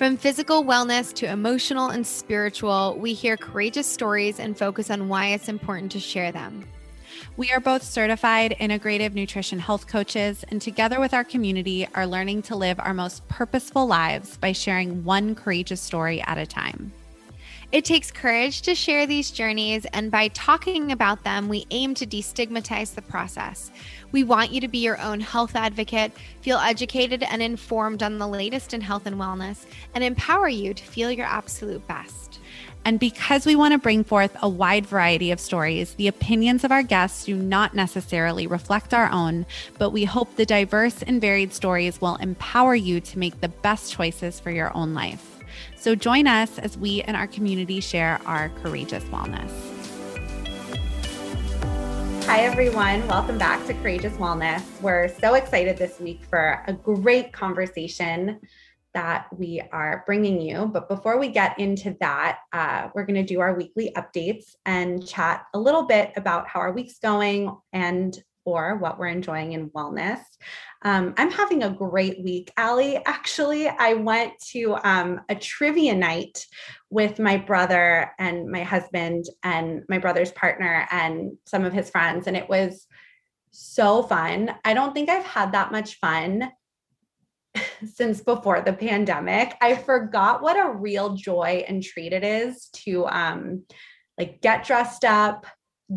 From physical wellness to emotional and spiritual, we hear courageous stories and focus on why it's important to share them. We are both certified integrative nutrition health coaches, and together with our community, are learning to live our most purposeful lives by sharing one courageous story at a time. It takes courage to share these journeys, and by talking about them, we aim to destigmatize the process. We want you to be your own health advocate, feel educated and informed on the latest in health and wellness, and empower you to feel your absolute best. And because we want to bring forth a wide variety of stories, the opinions of our guests do not necessarily reflect our own, but we hope the diverse and varied stories will empower you to make the best choices for your own life. So join us as we and our community share our courageous wellness. Hi, everyone. Welcome back to Courageous Wellness. We're so excited this week for a great conversation that we are bringing you. But before we get into that, uh, we're going to do our weekly updates and chat a little bit about how our week's going and or what we're enjoying in wellness. Um, I'm having a great week, Allie. Actually, I went to um, a trivia night with my brother and my husband and my brother's partner and some of his friends, and it was so fun. I don't think I've had that much fun since before the pandemic. I forgot what a real joy and treat it is to um, like get dressed up,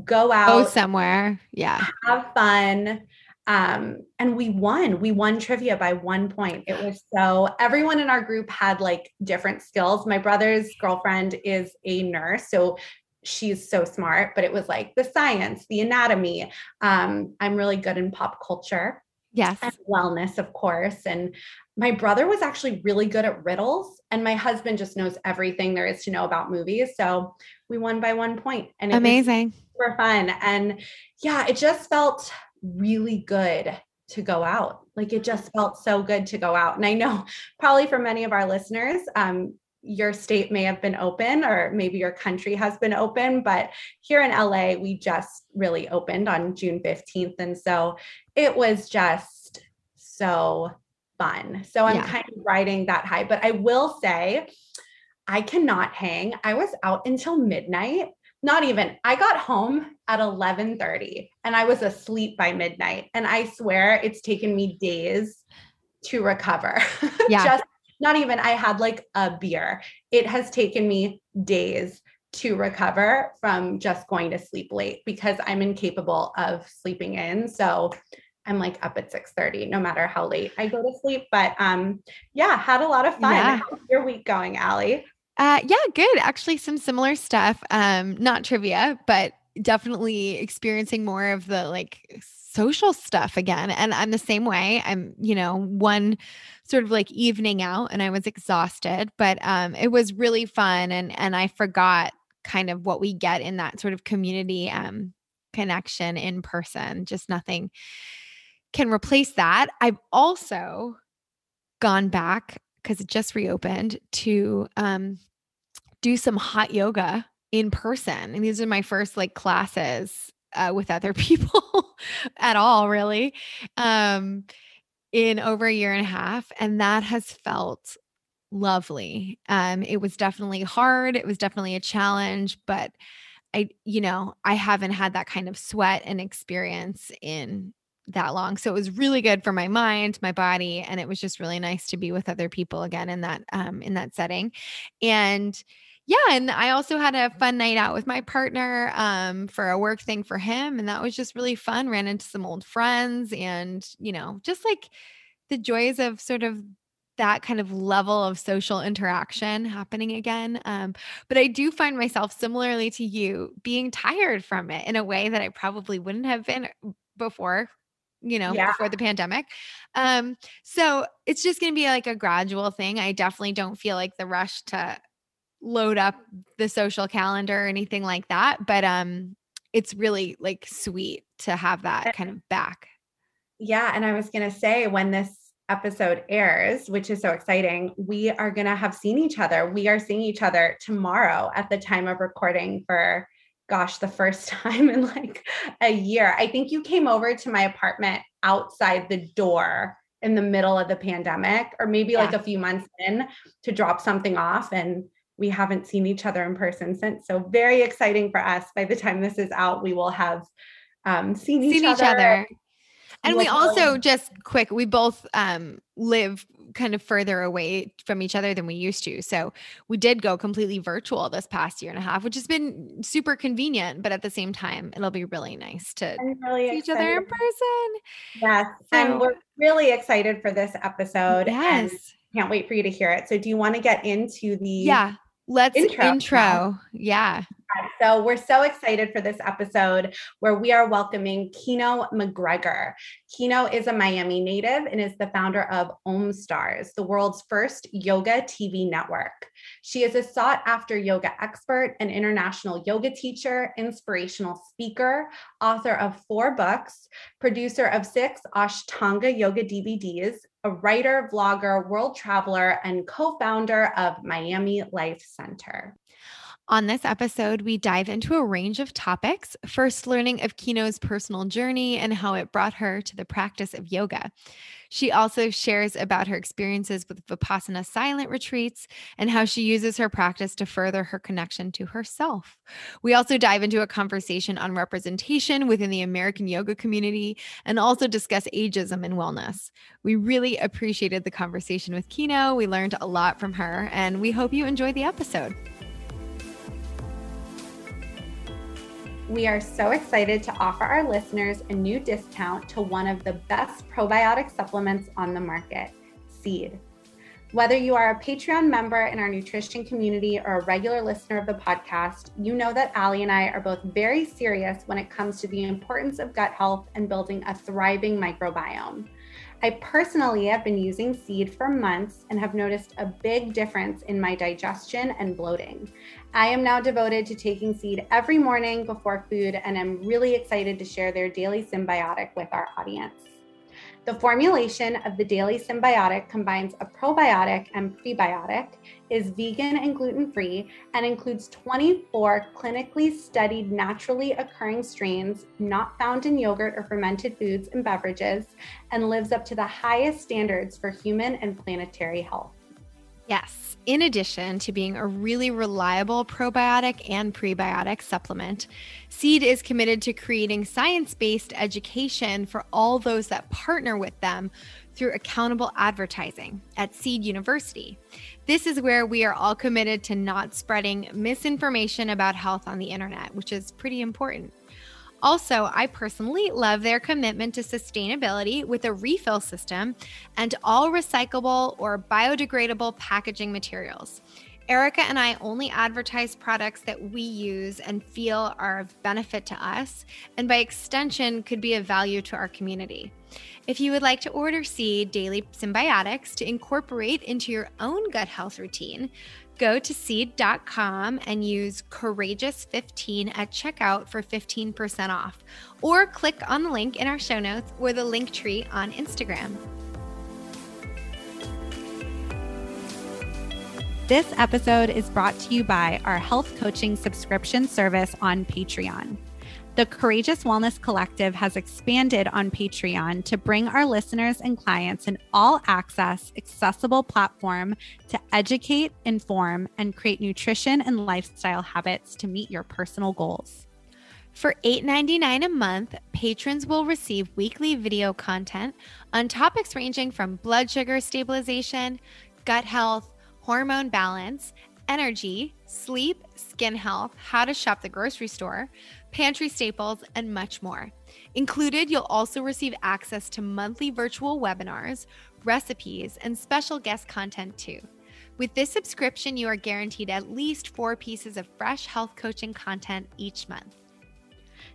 go out, go somewhere, yeah, have fun um and we won we won trivia by one point. It was so everyone in our group had like different skills. My brother's girlfriend is a nurse so she's so smart but it was like the science the anatomy. Um i'm really good in pop culture yes. and wellness of course and my brother was actually really good at riddles and my husband just knows everything there is to know about movies so we won by one point. and amazing. super fun. And yeah it just felt really good to go out. Like it just felt so good to go out. And I know probably for many of our listeners, um, your state may have been open or maybe your country has been open, but here in LA, we just really opened on June 15th. And so it was just so fun. So I'm yeah. kind of riding that high, but I will say, I cannot hang. I was out until midnight not even i got home at 11:30 and i was asleep by midnight. And i swear it's taken me days to recover. Yeah. Just not even i had like a beer. It has taken me days to recover from just going to sleep late because i'm incapable of sleeping in. So i'm like up at 6:30 no matter how late i go to sleep. But um yeah had a lot of fun. Yeah. how's your week going Allie uh, yeah, good. Actually, some similar stuff. Um, not trivia, but definitely experiencing more of the like social stuff again. And I'm the same way. I'm, you know, one sort of like evening out and I was exhausted, but um it was really fun and and I forgot kind of what we get in that sort of community um connection in person. Just nothing can replace that. I've also gone back because it just reopened to um, do some hot yoga in person. And these are my first like classes uh, with other people at all, really, um, in over a year and a half. And that has felt lovely. Um, it was definitely hard. It was definitely a challenge, but I, you know, I haven't had that kind of sweat and experience in that long. So it was really good for my mind, my body, and it was just really nice to be with other people again in that um in that setting. And yeah, and I also had a fun night out with my partner um for a work thing for him and that was just really fun. Ran into some old friends and, you know, just like the joys of sort of that kind of level of social interaction happening again. Um, but I do find myself similarly to you being tired from it in a way that I probably wouldn't have been before you know, yeah. before the pandemic. Um, so it's just going to be like a gradual thing. I definitely don't feel like the rush to load up the social calendar or anything like that, but um it's really like sweet to have that kind of back. Yeah, and I was going to say when this episode airs, which is so exciting, we are going to have seen each other. We are seeing each other tomorrow at the time of recording for gosh, the first time in like a year. I think you came over to my apartment outside the door in the middle of the pandemic, or maybe yeah. like a few months in to drop something off. And we haven't seen each other in person since. So, very exciting for us. By the time this is out, we will have um, seen, seen each, each other. other. And we also just quick, we both um, live kind of further away from each other than we used to. So we did go completely virtual this past year and a half, which has been super convenient. But at the same time, it'll be really nice to really see each other in person. Yes. So, and we're really excited for this episode. Yes. And can't wait for you to hear it. So do you want to get into the Yeah. Let's intro. intro. Yeah. So we're so excited for this episode where we are welcoming Kino McGregor. Kino is a Miami native and is the founder of Om Stars, the world's first yoga TV network. She is a sought after yoga expert, an international yoga teacher, inspirational speaker, author of four books, producer of six Ashtanga yoga DVDs, a writer, vlogger, world traveler, and co founder of Miami Life Center. On this episode, we dive into a range of topics, first learning of Kino's personal journey and how it brought her to the practice of yoga. She also shares about her experiences with Vipassana silent retreats and how she uses her practice to further her connection to herself. We also dive into a conversation on representation within the American yoga community and also discuss ageism and wellness. We really appreciated the conversation with Kino. We learned a lot from her, and we hope you enjoy the episode. We are so excited to offer our listeners a new discount to one of the best probiotic supplements on the market, Seed. Whether you are a Patreon member in our nutrition community or a regular listener of the podcast, you know that Allie and I are both very serious when it comes to the importance of gut health and building a thriving microbiome. I personally have been using seed for months and have noticed a big difference in my digestion and bloating. I am now devoted to taking seed every morning before food and am really excited to share their daily synbiotic with our audience. The formulation of the Daily synbiotic combines a probiotic and prebiotic, is vegan and gluten free, and includes 24 clinically studied naturally occurring strains not found in yogurt or fermented foods and beverages, and lives up to the highest standards for human and planetary health. Yes. In addition to being a really reliable probiotic and prebiotic supplement, Seed is committed to creating science based education for all those that partner with them through accountable advertising at Seed University. This is where we are all committed to not spreading misinformation about health on the internet, which is pretty important. Also, I personally love their commitment to sustainability with a refill system and all recyclable or biodegradable packaging materials. Erica and I only advertise products that we use and feel are of benefit to us, and by extension, could be of value to our community. If you would like to order Seed Daily Synbiotics to incorporate into your own gut health routine, go to seed.com and use courageous15 at checkout for 15% off, or click on the link in our show notes or the link tree on Instagram. This episode is brought to you by our health coaching subscription service on Patreon. The Courageous Wellness Collective has expanded on Patreon to bring our listeners and clients an all access, accessible platform to educate, inform, and create nutrition and lifestyle habits to meet your personal goals. For $8.99 a month, patrons will receive weekly video content on topics ranging from blood sugar stabilization, gut health, hormone balance, energy, sleep, skin health, how to shop the grocery store pantry staples, and much more. Included, you'll also receive access to monthly virtual webinars, recipes, and special guest content too. With this subscription, you are guaranteed at least four pieces of fresh health coaching content each month.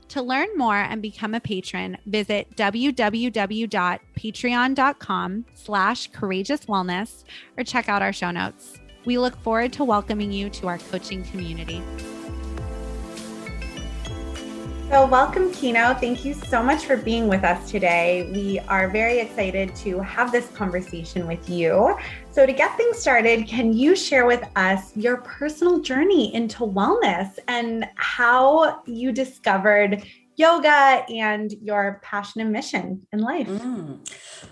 To learn more and become a patron, visit www.patreon.com slash courageous wellness or check out our show notes. We look forward to welcoming you to our coaching community. So, welcome, Kino. Thank you so much for being with us today. We are very excited to have this conversation with you. So, to get things started, can you share with us your personal journey into wellness and how you discovered yoga and your passion and mission in life? Mm.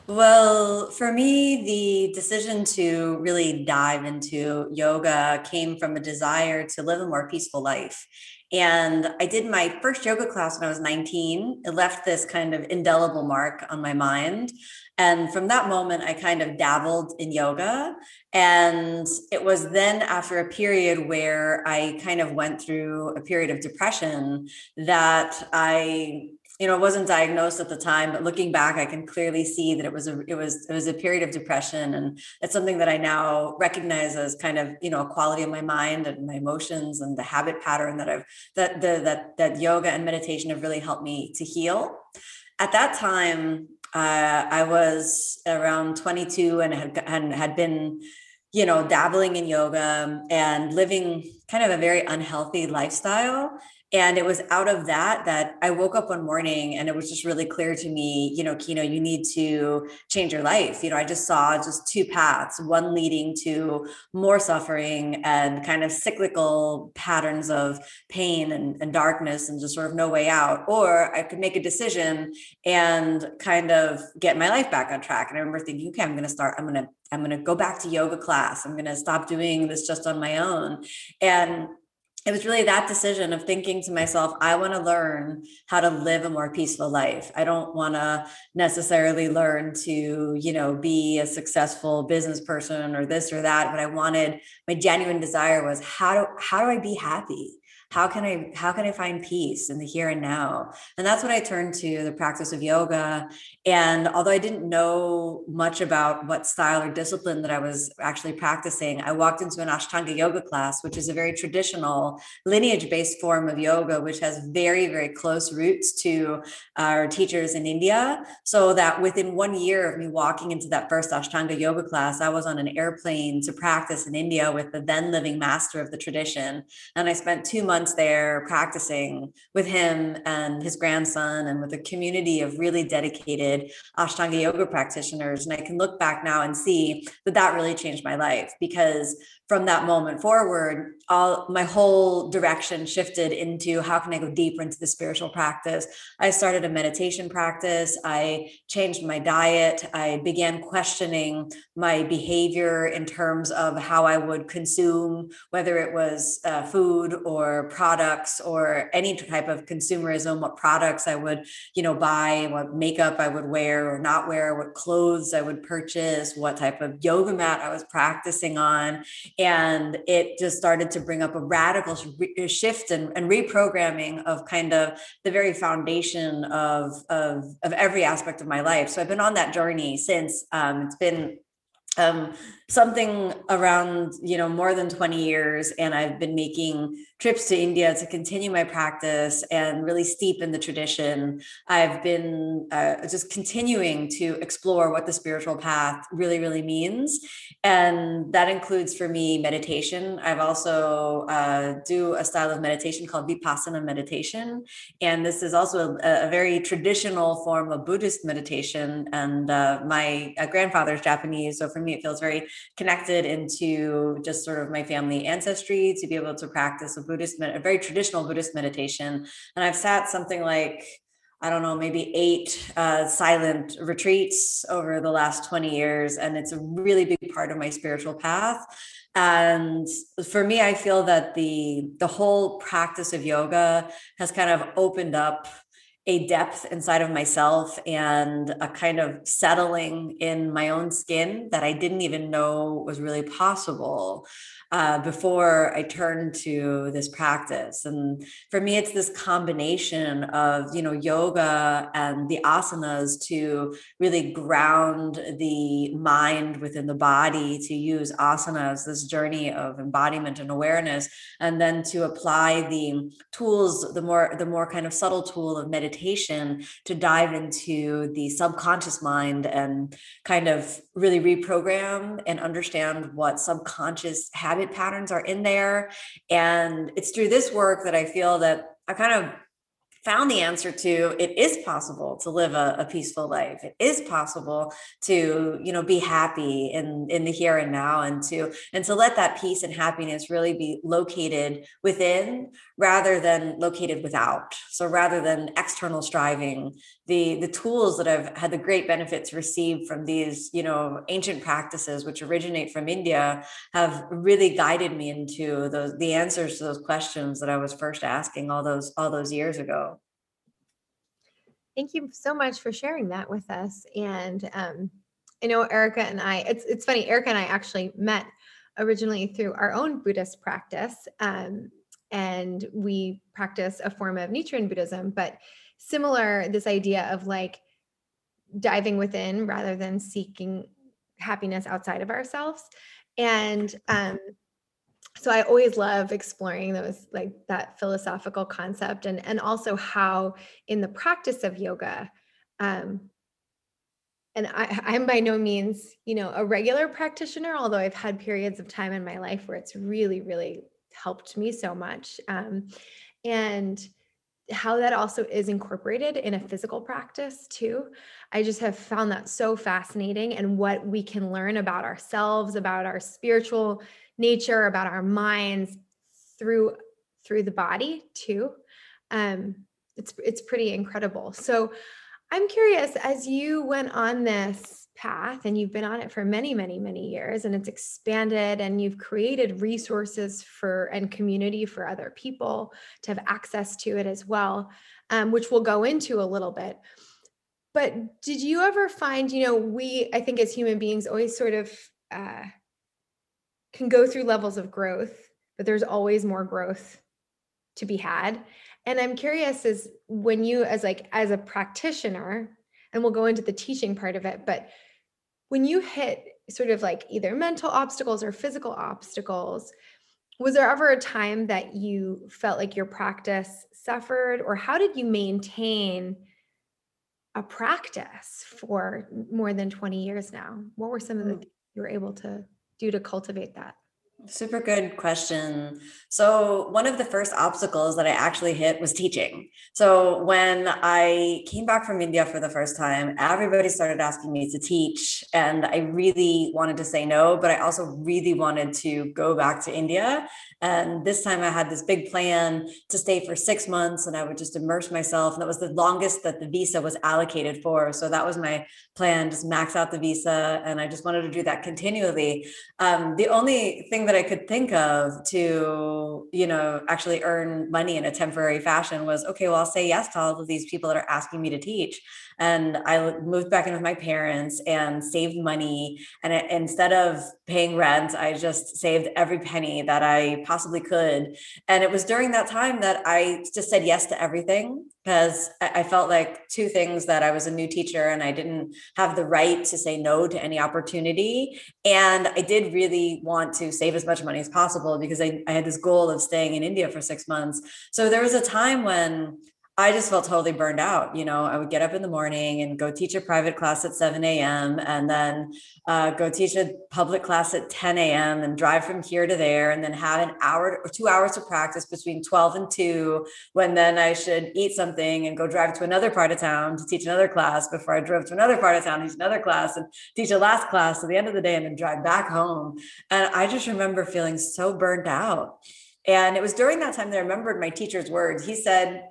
Well, for me, the decision to really dive into yoga came from a desire to live a more peaceful life. And I did my first yoga class when I was 19. It left this kind of indelible mark on my mind. And from that moment, I kind of dabbled in yoga. And it was then after a period where I kind of went through a period of depression that I you know, it wasn't diagnosed at the time, but looking back, I can clearly see that it was a it was it was a period of depression, and it's something that I now recognize as kind of you know a quality of my mind and my emotions and the habit pattern that I've that the that that yoga and meditation have really helped me to heal. At that time, uh, I was around 22 and had and had been you know dabbling in yoga and living kind of a very unhealthy lifestyle and it was out of that that i woke up one morning and it was just really clear to me you know kino you need to change your life. You know i just saw just two paths one leading to more suffering and kind of cyclical patterns of pain and, and darkness and just sort of no way out. Or i could make a decision and kind of get my life back on track. And i remember thinking okay i'm going to start i'm going to i'm going to go back to yoga class. I'm going to stop doing this just on my own. And it was really that decision of thinking to myself, I want to learn how to live a more peaceful life. I don't want to necessarily learn to, you know, be a successful business person or this or that, but I wanted my genuine desire was how do how do I be happy? How can i how can i find peace in the here and now? And that's when i turned to the practice of yoga. And although i didn't know much about what style or discipline that i was actually practicing i walked into an ashtanga yoga class which is a very traditional lineage based form of yoga which has very very close roots to our teachers in india. So that within one year of me walking into that first ashtanga yoga class i was on an airplane to practice in india with the then living master of the tradition. And i spent two months months there practicing with him and his grandson and with a community of really dedicated Ashtanga yoga practitioners. And I can look back now and see that that really changed my life because from that moment forward, all my whole direction shifted into how can I go deeper into the spiritual practice. I started a meditation practice. I changed my diet. I began questioning my behavior in terms of how I would consume, whether it was uh, food or products or any type of consumerism, what products I would, you know, buy, what makeup I would wear or not wear, what clothes I would purchase, what type of yoga mat I was practicing on and it just started to bring up a radical shift and, and reprogramming of kind of the very foundation of, of, of every aspect of my life. So i've been on that journey since um, it's been um, something around you know more than 20 years and i've been making trips to india to continue my practice and really steep in the tradition. I've been uh, just continuing to explore what the spiritual path really really means and that includes for me meditation. I've also uh, do a style of meditation called vipassana meditation and this is also a, a very traditional form of buddhist meditation and uh, my uh, grandfather is japanese so for me it feels very connected into just sort of my family ancestry to be able to practice a Buddhist, a very traditional Buddhist meditation. And I've sat something like I don't know, maybe eight uh, silent retreats over the last 20 years. And it's a really big part of my spiritual path. And for me, I feel that the the whole practice of yoga has kind of opened up a depth inside of myself and a kind of settling in my own skin that I didn't even know was really possible uh, before I turned to this practice. And for me, it's this combination of, you know, yoga and the asanas to really ground the mind within the body, to use asanas, this journey of embodiment and awareness, and then to apply the tools, the more, the more kind of subtle tool of meditation to dive into the subconscious mind and kind of really reprogram and understand what subconscious habit patterns are in there. And it's through this work that I feel that I kind of found the answer to it is possible to live a, a, peaceful life. It is possible to you know be happy in in the here and now and to and to let that peace and happiness really be located within rather than located without. So rather than external striving the the tools that i've had the great benefits received from these you know ancient practices which originate from india have really guided me into those the answers to those questions that i was first asking all those all those years ago Thank you so much for sharing that with us. And um, I know Erica and I, it's, it's funny, Erica and I actually met originally through our own Buddhist practice. Um, and we practice a form of Nichiren Buddhism, but similar, this idea of like diving within rather than seeking happiness outside of ourselves. And um, so I always love exploring those like that philosophical concept and and also how in the practice of yoga um and I, I'm by no means, you know, a regular practitioner, although I've had periods of time in my life where it's really, really helped me so much. Um, and how that also is incorporated in a physical practice too. I just have found that so fascinating and what we can learn about ourselves, about our spiritual nature, about our minds through through the body too. Um, it's it's pretty incredible. So I'm curious as you went on this path and you've been on it for many many many years and it's expanded and you've created resources for and community for other people to have access to it as well um, which we'll go into a little bit but did you ever find you know we i think as human beings always sort of uh, can go through levels of growth, but there's always more growth to be had. And I'm curious is when you as like as a practitioner, and we'll go into the teaching part of it, but when you hit sort of like either mental obstacles or physical obstacles, was there ever a time that you felt like your practice suffered or how did you maintain a practice for more than 20 years now? What were some of the mm. things you were able to do to cultivate that? Super good question. So, one of the first obstacles that I actually hit was teaching. So, when I came back from India for the first time, everybody started asking me to teach. And I really wanted to say no, but I also really wanted to go back to India. And this time I had this big plan to stay for six months and I would just immerse myself. And that was the longest that the visa was allocated for. So, that was my plan just max out the visa. And I just wanted to do that continually. Um, the only thing that I could think of to, you know, actually earn money in a temporary fashion was okay, well, I'll say yes to all of these people that are asking me to teach. And I moved back in with my parents and saved money. And it, instead of paying rent, I just saved every penny that I possibly could. And it was during that time that I just said yes to everything because I felt like two things that I was a new teacher and I didn't have the right to say no to any opportunity. And I did really want to save as much money as possible because I, I had this goal of staying in India for six months. So there was a time when I just felt totally burned out. You know, I would get up in the morning and go teach a private class at 7 a.m. and then uh, go teach a public class at 10 a.m. and drive from here to there and then have an hour or two hours of practice between 12 and 2 when then I should eat something and go drive to another part of town to teach another class before I drove to another part of town to teach another class and teach a last class at the end of the day and then drive back home. And I just remember feeling so burned out. And it was during that time that I remembered my teacher's words. He said,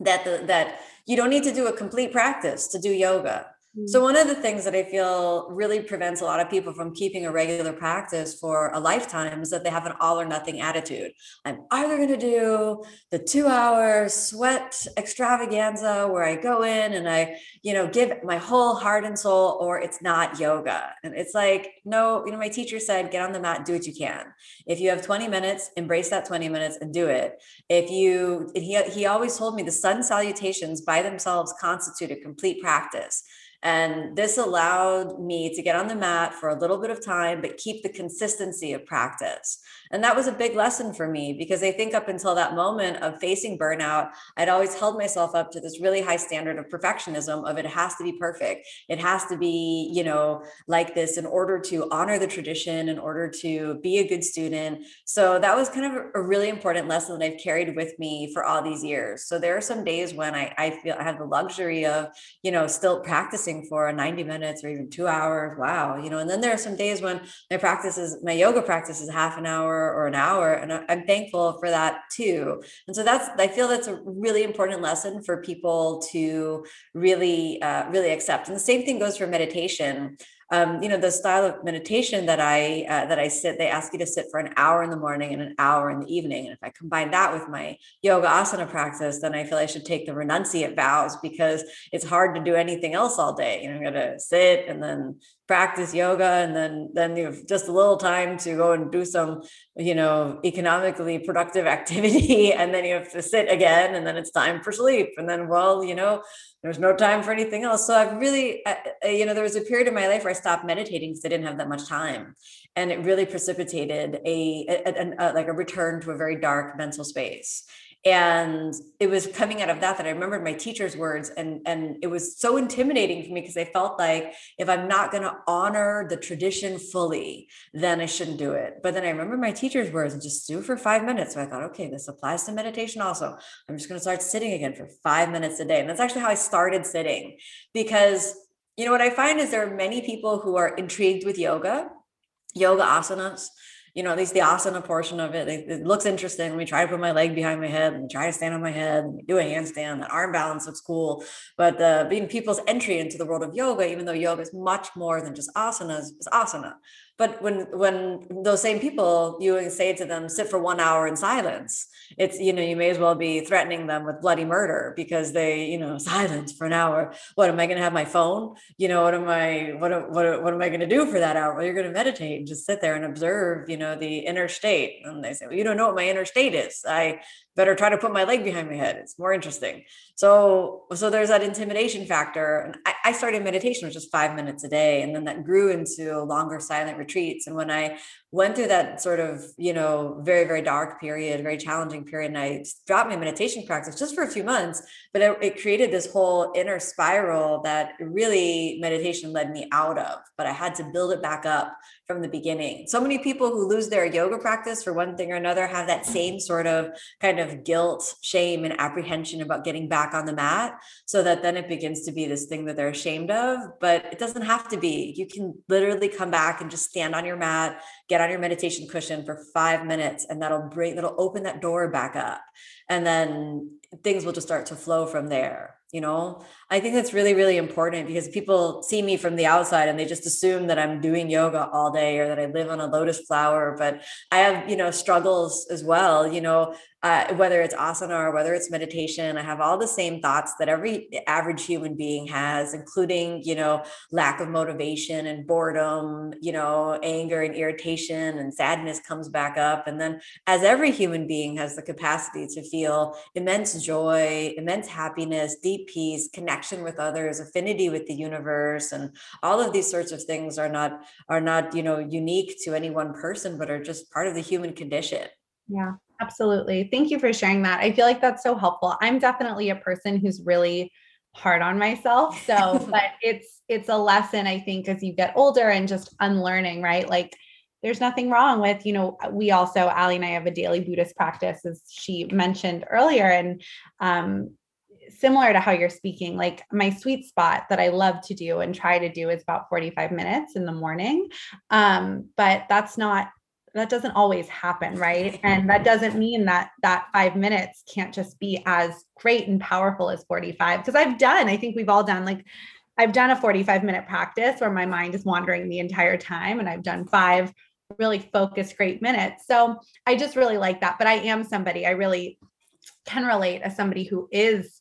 that the, that you don't need to do a complete practice to do yoga so mm-hmm. one of the things that I feel really prevents a lot of people from keeping a regular practice for a lifetime is that they have an all or nothing attitude. I'm either going to do the 2 hour sweat extravaganza where I go in and I, you know, give my whole heart and soul or it's not yoga. And it's like, no, you know, my teacher said get on the mat, do what you can. If you have 20 minutes, embrace that 20 minutes and do it. If you he he always told me the sun salutations by themselves constitute a complete practice And this allowed me to get on the mat for a little bit of time, but keep the consistency of practice. And that was a big lesson for me because I think up until that moment of facing burnout, I'd always held myself up to this really high standard of perfectionism of it has to be perfect. It has to be, you know, like this in order to honor the tradition, in order to be a good student. So that was kind of a really important lesson that I've carried with me for all these years. So there are some days when I, I feel I have the luxury of, you know, still practicing for 90 minutes or even two hours. Wow. You know, and then there are some days when my practice is my yoga practice is half an hour or an hour. And I'm thankful for that too. And so that's, I feel that's a really important lesson for people to really, uh, really accept. And the same thing goes for meditation um, you know the style of meditation that i uh, that i sit they ask you to sit for an hour in the morning and an hour in the evening. And if i combine that with my yoga asana practice then i feel i should take the renunciate vows because it's hard to do anything else all day. You know i'm going to sit and then practice yoga and then then you have just a little time to go and do some you know economically productive activity. And then you have to sit again and then it's time for sleep. And then well you know there's no time for anything else. So i've really you know there was a period in my life where i stopped meditating because i didn't have that much time. And it really precipitated a, a, a, a like a return to a very dark mental space and it was coming out of that that i remembered my teacher's words and and it was so intimidating for me because i felt like if i'm not going to honor the tradition fully then i shouldn't do it. But then i remember my teacher's words and just do for five minutes. So i thought okay this applies to meditation also. I'm just going to start sitting again for five minutes a day. And that's actually how i started sitting. Because you know what i find is there are many people who are intrigued with yoga yoga asanas you know, at least the asana portion of it, it, it looks interesting. Let me try to put my leg behind my head and try to stand on my head and do a handstand. That arm balance looks cool. But the being people's entry into the world of yoga, even though yoga is much more than just asanas, is asana. But when when those same people, you say to them, sit for one hour in silence, it's you know you may as well be threatening them with bloody murder because they you know silence for an hour. What am I going to have my phone? You know what am I what what what am I going to do for that hour? Well, you're going to meditate and just sit there and observe you know the inner state. And they say, well, you don't know what my inner state is. I better try to put my leg behind my head. It's more interesting. So, so there's that intimidation factor. And I, I started meditation with just five minutes a day. And then that grew into longer silent retreats. And when I went through that sort of, you know, very, very dark period, very challenging period, and I dropped my meditation practice just for a few months, but it, it created this whole inner spiral that really meditation led me out of, but I had to build it back up from the beginning. So many people who lose their yoga practice for one thing or another have that mm. same sort of kind of guilt, shame, and apprehension about getting back on the mat. So that then it begins to be this thing that they're ashamed of. But it doesn't have to be. You can literally come back and just stand on your mat, get on your meditation cushion for five minutes, and that'll bring, that'll open that door back up. And then things will just start to flow from there you know i think that's really really important because people see me from the outside and they just assume that i'm doing yoga all day or that i live on a lotus flower but i have you know struggles as well you know uh, whether it's asana or whether it's meditation i have all the same thoughts that every average human being has including you know lack of motivation and boredom you know anger and irritation and sadness comes back up. And then as every human being has the capacity to feel immense joy immense happiness deep peace connection with others affinity with the universe and all of these sorts of things are not are not you know unique to any one person but are just part of the human condition yeah Absolutely. Thank you for sharing that. I feel like that's so helpful. I'm definitely a person who's really hard on myself. So, but it's it's a lesson I think as you get older and just unlearning, right? Like there's nothing wrong with, you know, we also Allie and I have a daily Buddhist practice as she mentioned earlier and um similar to how you're speaking, like my sweet spot that I love to do and try to do is about 45 minutes in the morning. Um, but that's not that doesn't always happen right and that doesn't mean that that five minutes can't just be as great and powerful as 45 because i've done i think we've all done like i've done a 45 minute practice where my mind is wandering the entire time and i've done five really focused great minutes so i just really like that but i am somebody i really can relate as somebody who is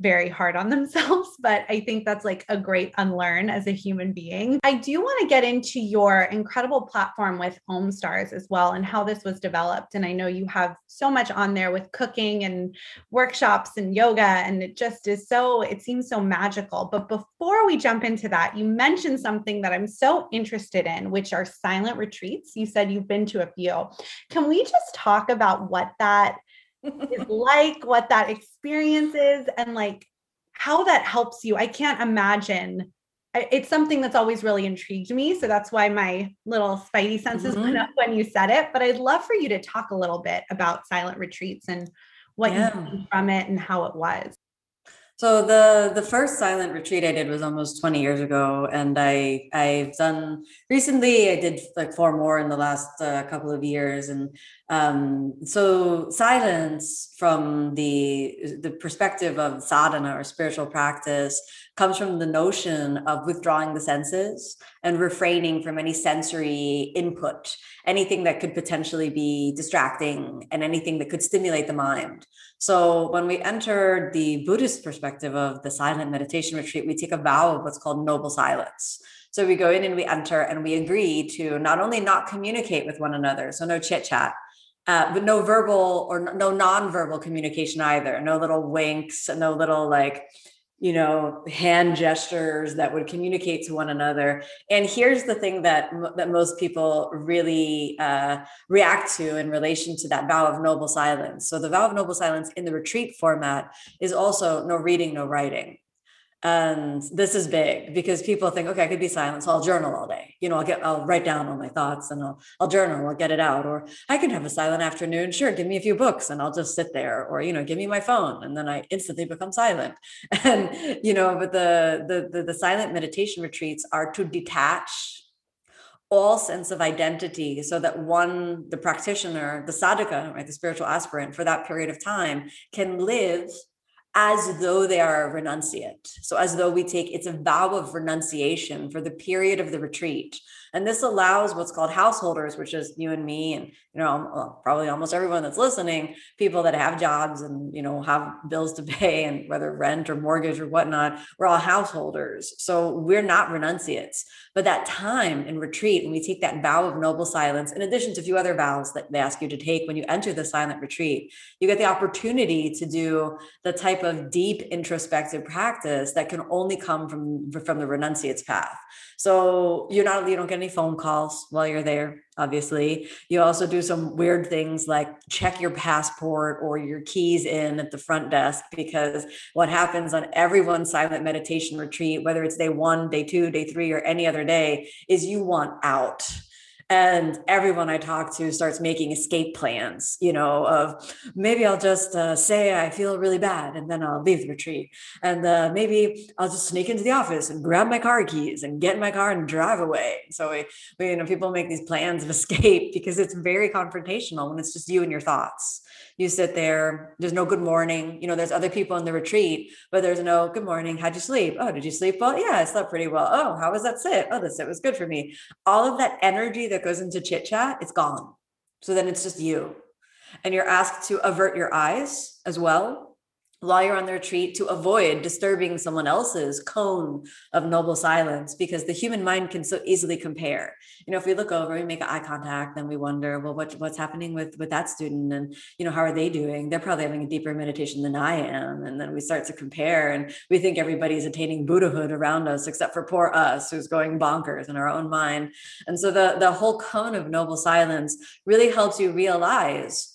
very hard on themselves, but I think that's like a great unlearn as a human being. I do want to get into your incredible platform with Home OmStars as well and how this was developed. And I know you have so much on there with cooking and workshops and yoga, and it just is so, it seems so magical. But before we jump into that, you mentioned something that I'm so interested in, which are silent retreats. You said you've been to a few. Can we just talk about what that is like, what that experience is, and like how that helps you. I can't imagine. It's something that's always really intrigued me. So that's why my little spidey senses mm-hmm. went up when you said it. But I'd love for you to talk a little bit about silent retreats and what yeah. you from it and how it was. So the the first silent retreat I did was almost 20 years ago, and I I've done recently. I did like four more in the last uh, couple of years, and um, so silence from the the perspective of sadhana or spiritual practice comes from the notion of withdrawing the senses and refraining from any sensory input, anything that could potentially be distracting, and anything that could stimulate the mind. So when we enter the Buddhist perspective of the silent meditation retreat, we take a vow of what's called noble silence. So we go in and we enter and we agree to not only not communicate with one another, so no chit chat, uh, but no verbal or no non-verbal communication either. No little winks, no little like you know hand gestures that would communicate to one another. And here's the thing that that most people really uh, react to in relation to that vow of noble silence. So the vow of noble silence in the retreat format is also no reading no writing and this is big because people think okay i could be silent so i'll journal all day. You know i'll get i'll write down all my thoughts and i'll i'll journal i'll get it out. Or i can have a silent afternoon. Sure give me a few books and i'll just sit there. Or you know give me my phone. And then i instantly become silent. And you know but the the the, the silent meditation retreats are to detach all sense of identity so that one the practitioner the sadhaka right the spiritual aspirant for that period of time can live as though they are a renunciate. So, as though we take it's a vow of renunciation for the period of the retreat. And this allows what's called householders, which is you and me, and you know, um, probably almost everyone that's listening, people that have jobs and you know have bills to pay, and whether rent or mortgage or whatnot, we're all householders. So we're not renunciates. But that time in retreat, when we take that vow of noble silence, in addition to a few other vows that they ask you to take when you enter the silent retreat, you get the opportunity to do the type of deep introspective practice that can only come from from the renunciate's path. So you're not you don't get any phone calls while you're there obviously. You also do some weird things like check your passport or your keys in at the front desk because what happens on everyone's silent meditation retreat, whether it's day one, day two, day three, or any other day, is you want out and everyone i talk to starts making escape plans you know of maybe i'll just uh, say i feel really bad and then i'll leave the retreat. And uh, maybe i'll just sneak into the office and grab my car keys and get in my car and drive away. So we, we you know people make these plans of escape because it's very confrontational when it's just you and your thoughts. You sit there there's no good morning you know there's other people in the retreat but there's no good morning how'd you sleep? Oh did you sleep well? Yeah i slept pretty well. Oh how was that sit? Oh the sit was good for me. All of that energy that goes into chit chat it's gone. So then it's just you. And you're asked to avert your eyes as well while you're on the retreat to avoid disturbing someone else's cone of noble silence because the human mind can so easily compare. You know if we look over we make eye contact then we wonder well what, what's happening with with that student? And you know how are they doing? They're probably having a deeper meditation than i am. And then we start to compare and we think everybody's attaining buddhahood around us except for poor us who's going bonkers in our own mind. And so the the whole cone of noble silence really helps you realize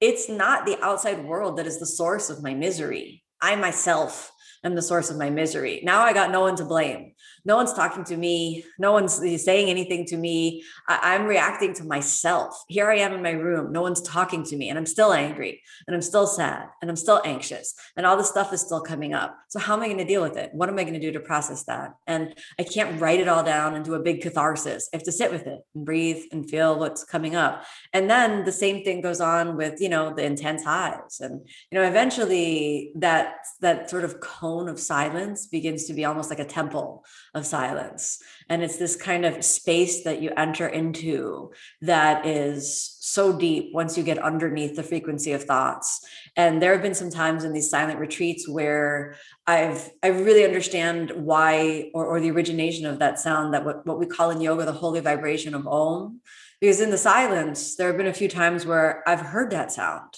it's not the outside world that is the source of my misery. I myself am the source of my misery. Now I got no one to blame no one's talking to me. No one's saying anything to me. I, am reacting to myself. Here i am in my room. No one's talking to me and i'm still angry and i'm still sad and i'm still anxious and all this stuff is still coming up. So how am i going to deal with it? What am i going to do to process that? And i can't write it all down and do a big catharsis. I have to sit with it and breathe and feel what's coming up. And then the same thing goes on with you know the intense highs. And you know eventually that that sort of cone of silence begins to be almost like a temple of silence. And it's this kind of space that you enter into that is so deep once you get underneath the frequency of thoughts. And there have been some times in these silent retreats where I've I really understand why or, or the origination of that sound that what, what we call in yoga the holy vibration of Om. Because in the silence, there have been a few times where I've heard that sound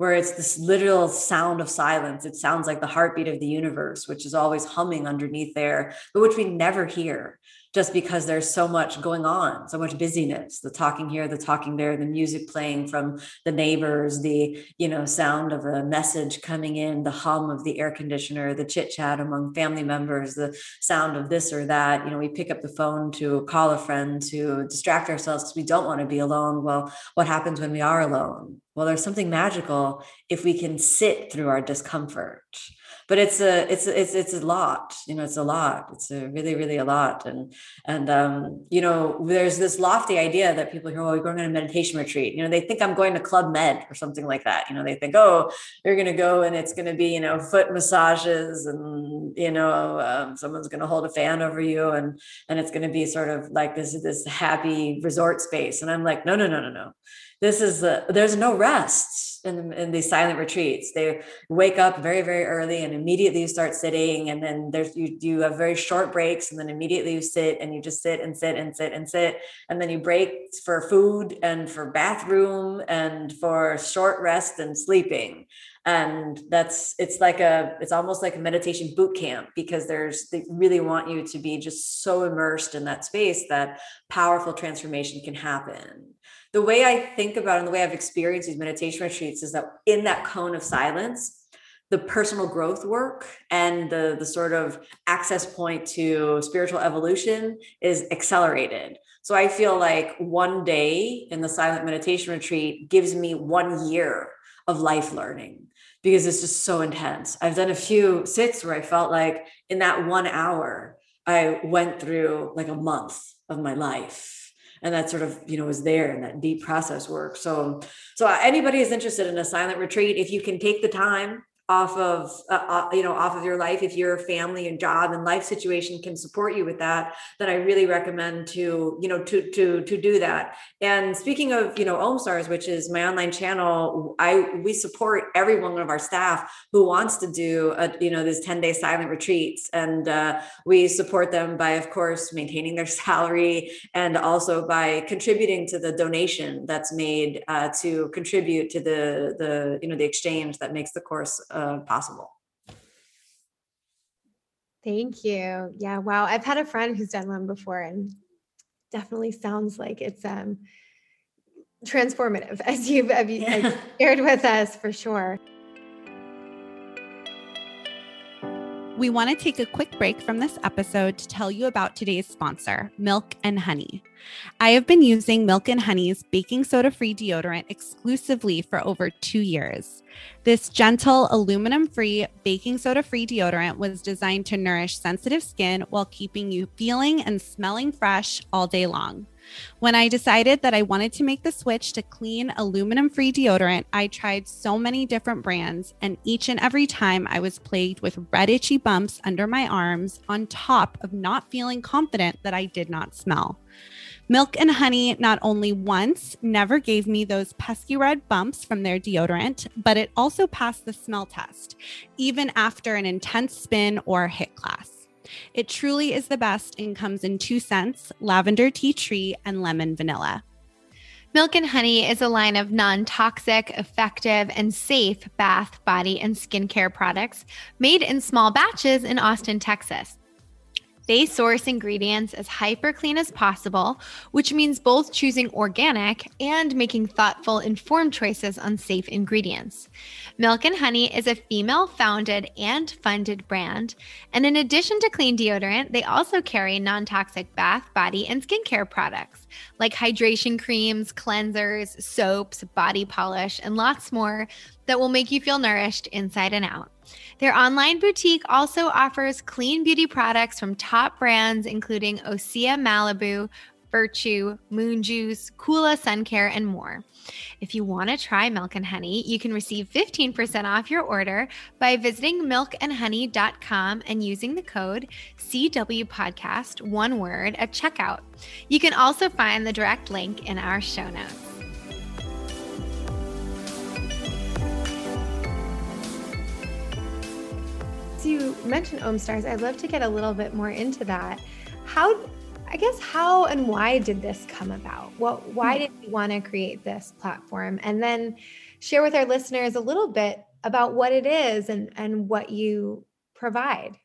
where it's this literal sound of silence. It sounds like the heartbeat of the universe, which is always humming underneath there, but which we never hear just because there's so much going on, so much busyness, the talking here, the talking there, the music playing from the neighbors, the, you know, sound of a message coming in, the hum of the air conditioner, the chit chat among family members, the sound of this or that. You know, we pick up the phone to call a friend to distract ourselves because we don't want to be alone. Well, what happens when we are alone? Well, there's something magical if we can sit through our discomfort but it's a it's it's it's a lot you know it's a lot. It's a really really a lot. And and um you know there's this lofty idea that people hear oh you're going on a meditation retreat. You know they think i'm going to club med or something like that. You know they think oh you're going to go and it's going to be you know foot massages and you know um, someone's going to hold a fan over you and and it's going to be sort of like this this happy resort space. And i'm like no no no no no. This is the, there's no rest in, in these silent retreats. They wake up very very early and immediately you start sitting and then there's you you have very short breaks and then immediately you sit and you just sit and sit and sit and sit. And then you break for food and for bathroom and for short rest and sleeping. And that's it's like a it's almost like a meditation boot camp because there's they really want you to be just so immersed in that space that powerful transformation can happen the way I think about and the way I've experienced these meditation retreats is that in that cone of silence, the personal growth work and the, the sort of access point to spiritual evolution is accelerated. So I feel like one day in the silent meditation retreat gives me one year of life learning because it's just so intense. I've done a few sits where I felt like in that one hour, I went through like a month of my life and that sort of you know is there in that deep process work. So so anybody is interested in a silent retreat if you can take the time off of uh, uh, you know off of your life. If your family and job and life situation can support you with that then i really recommend to you know to to to do that. And speaking of you know omstars which is my online channel i we support every one of our staff who wants to do a, you know these 10 day silent retreats. And uh, we support them by of course maintaining their salary and also by contributing to the donation that's made uh, to contribute to the the you know the exchange that makes the course uh, possible. Thank you. Yeah. Wow. I've had a friend who's done one before and definitely sounds like it's um transformative as you've, as you've yeah. shared with us for sure. We want to take a quick break from this episode to tell you about today's sponsor, Milk and Honey. I have been using Milk and Honey's baking soda free deodorant exclusively for over two years. This gentle, aluminum free, baking soda free deodorant was designed to nourish sensitive skin while keeping you feeling and smelling fresh all day long. When I decided that I wanted to make the switch to clean aluminum free deodorant, I tried so many different brands, and each and every time I was plagued with red itchy bumps under my arms, on top of not feeling confident that I did not smell. Milk and Honey not only once never gave me those pesky red bumps from their deodorant, but it also passed the smell test, even after an intense spin or HIIT class. It truly is the best and comes in two scents lavender tea tree and lemon vanilla. Milk and Honey is a line of non toxic, effective, and safe bath, body, and skincare products made in small batches in Austin, Texas. They source ingredients as hyper clean as possible, which means both choosing organic and making thoughtful, informed choices on safe ingredients. Milk and Honey is a female founded and funded brand. And in addition to clean deodorant, they also carry non toxic bath, body, and skincare products like hydration creams, cleansers, soaps, body polish, and lots more that will make you feel nourished inside and out. Their online boutique also offers clean beauty products from top brands including Osea Malibu, Virtue, Moon Juice, Kula Sun Care, and more. If you want to try Milk and Honey, you can receive 15% off your order by visiting milkandhoney.com and using the code CW Podcast, one word, at checkout. You can also find the direct link in our show notes. So you mentioned OmStars. I'd love to get a little bit more into that. How, I guess, how and why did this come about? What, why hmm. did you want to create this platform? And then share with our listeners a little bit about what it is and, and what you provide.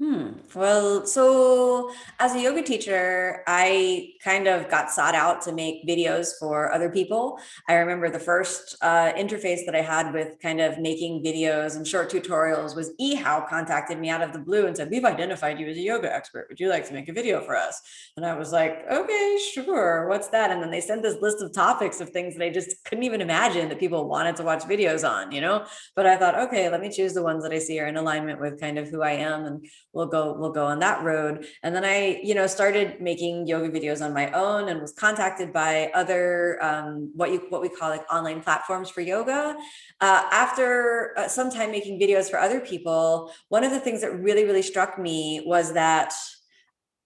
Hmm. Well, so as a yoga teacher, I kind of got sought out to make videos for other people. I remember the first uh, interface that I had with kind of making videos and short tutorials was eHow contacted me out of the blue and said, We've identified you as a yoga expert. Would you like to make a video for us? And I was like, Okay, sure. What's that? And then they sent this list of topics of things that I just couldn't even imagine that people wanted to watch videos on, you know? But I thought, okay, let me choose the ones that I see are in alignment with kind of who I am and we'll go we'll go on that road. And then i you know started making yoga videos on my own and was contacted by other um, what you what we call like online platforms for yoga. Uh, after uh, some time making videos for other people one of the things that really really struck me was that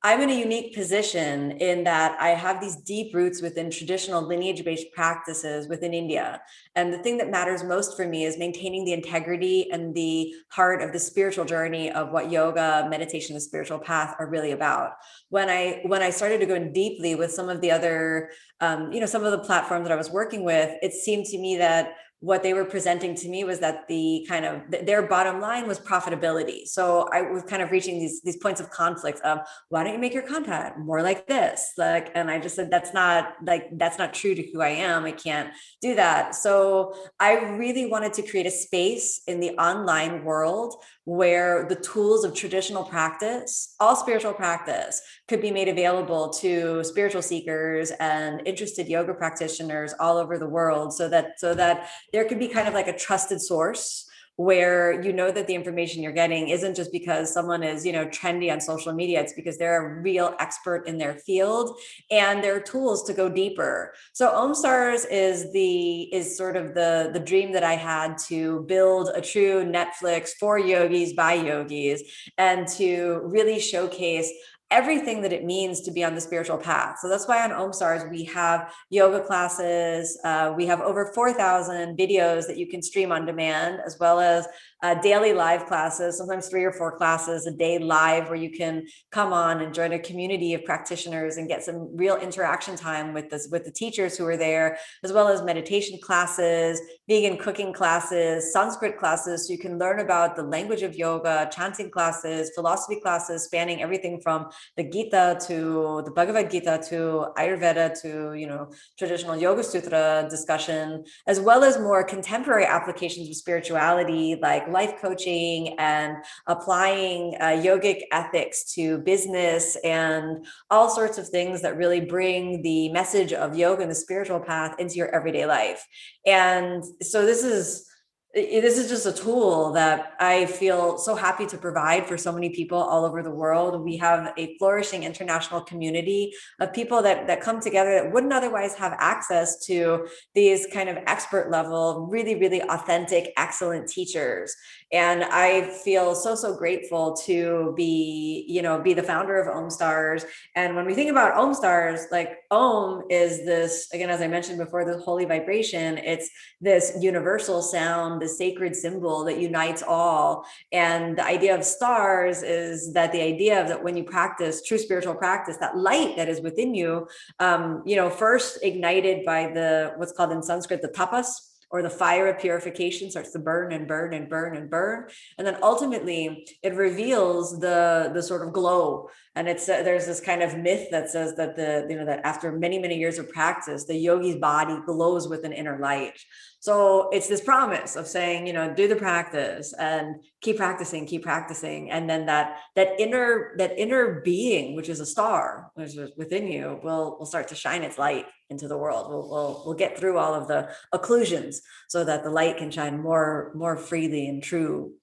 I'm in a unique position in that I have these deep roots within traditional lineage based practices within India. And the thing that matters most for me is maintaining the integrity and the heart of the spiritual journey of what yoga, meditation, the spiritual path are really about. When I when I started to go in deeply with some of the other, um, you know, some of the platforms that I was working with, it seemed to me that what they were presenting to me was that the kind of their bottom line was profitability. So I was kind of reaching these these points of conflict of why don't you make your content more like this? Like, and I just said that's not like that's not true to who I am. I can't do that. So I really wanted to create a space in the online world where the tools of traditional practice, all spiritual practice, could be made available to spiritual seekers and interested yoga practitioners all over the world so that so that there could be kind of like a trusted source where you know that the information you're getting isn't just because someone is you know trendy on social media. It's because they're a real expert in their field and there are tools to go deeper. So omstars is the is sort of the the dream that i had to build a true netflix for yogis by yogis and to really showcase everything that it means to be on the spiritual path. So that's why on OmStars we have yoga classes. Uh, we have over 4,000 videos that you can stream on demand, as well as uh, daily live classes, sometimes three or four classes a day live, where you can come on and join a community of practitioners and get some real interaction time with this with the teachers who are there, as well as meditation classes, vegan cooking classes, Sanskrit classes, so you can learn about the language of yoga, chanting classes, philosophy classes, spanning everything from the Gita to the Bhagavad Gita to Ayurveda to you know traditional Yoga Sutra discussion, as well as more contemporary applications of spirituality like life coaching and applying uh, yogic ethics to business and all sorts of things that really bring the message of yoga and the spiritual path into your everyday life. And so this is this is just a tool that I feel so happy to provide for so many people all over the world. We have a flourishing international community of people that, that come together that wouldn't otherwise have access to these kind of expert level, really, really authentic, excellent teachers. And I feel so, so grateful to be, you know, be the founder of Om Stars. And when we think about Om Stars, like Om is this, again, as I mentioned before, the holy vibration, it's this universal sound the sacred symbol that unites all. And the idea of stars is that the idea of that when you practice true spiritual practice, that light that is within you, um, you know, first ignited by the what's called in Sanskrit the tapas, or the fire of purification starts to burn and burn and burn and burn. And then ultimately it reveals the the sort of glow. And it's uh, there's this kind of myth that says that the you know that after many many years of practice the yogi's body glows with an inner light so it's this promise of saying, you know, do the practice and keep practicing, keep practicing. And then that that inner, that inner being, which is a star, which is within you, will will start to shine its light into the world. We'll, we'll we'll get through all of the occlusions so that the light can shine more more freely and true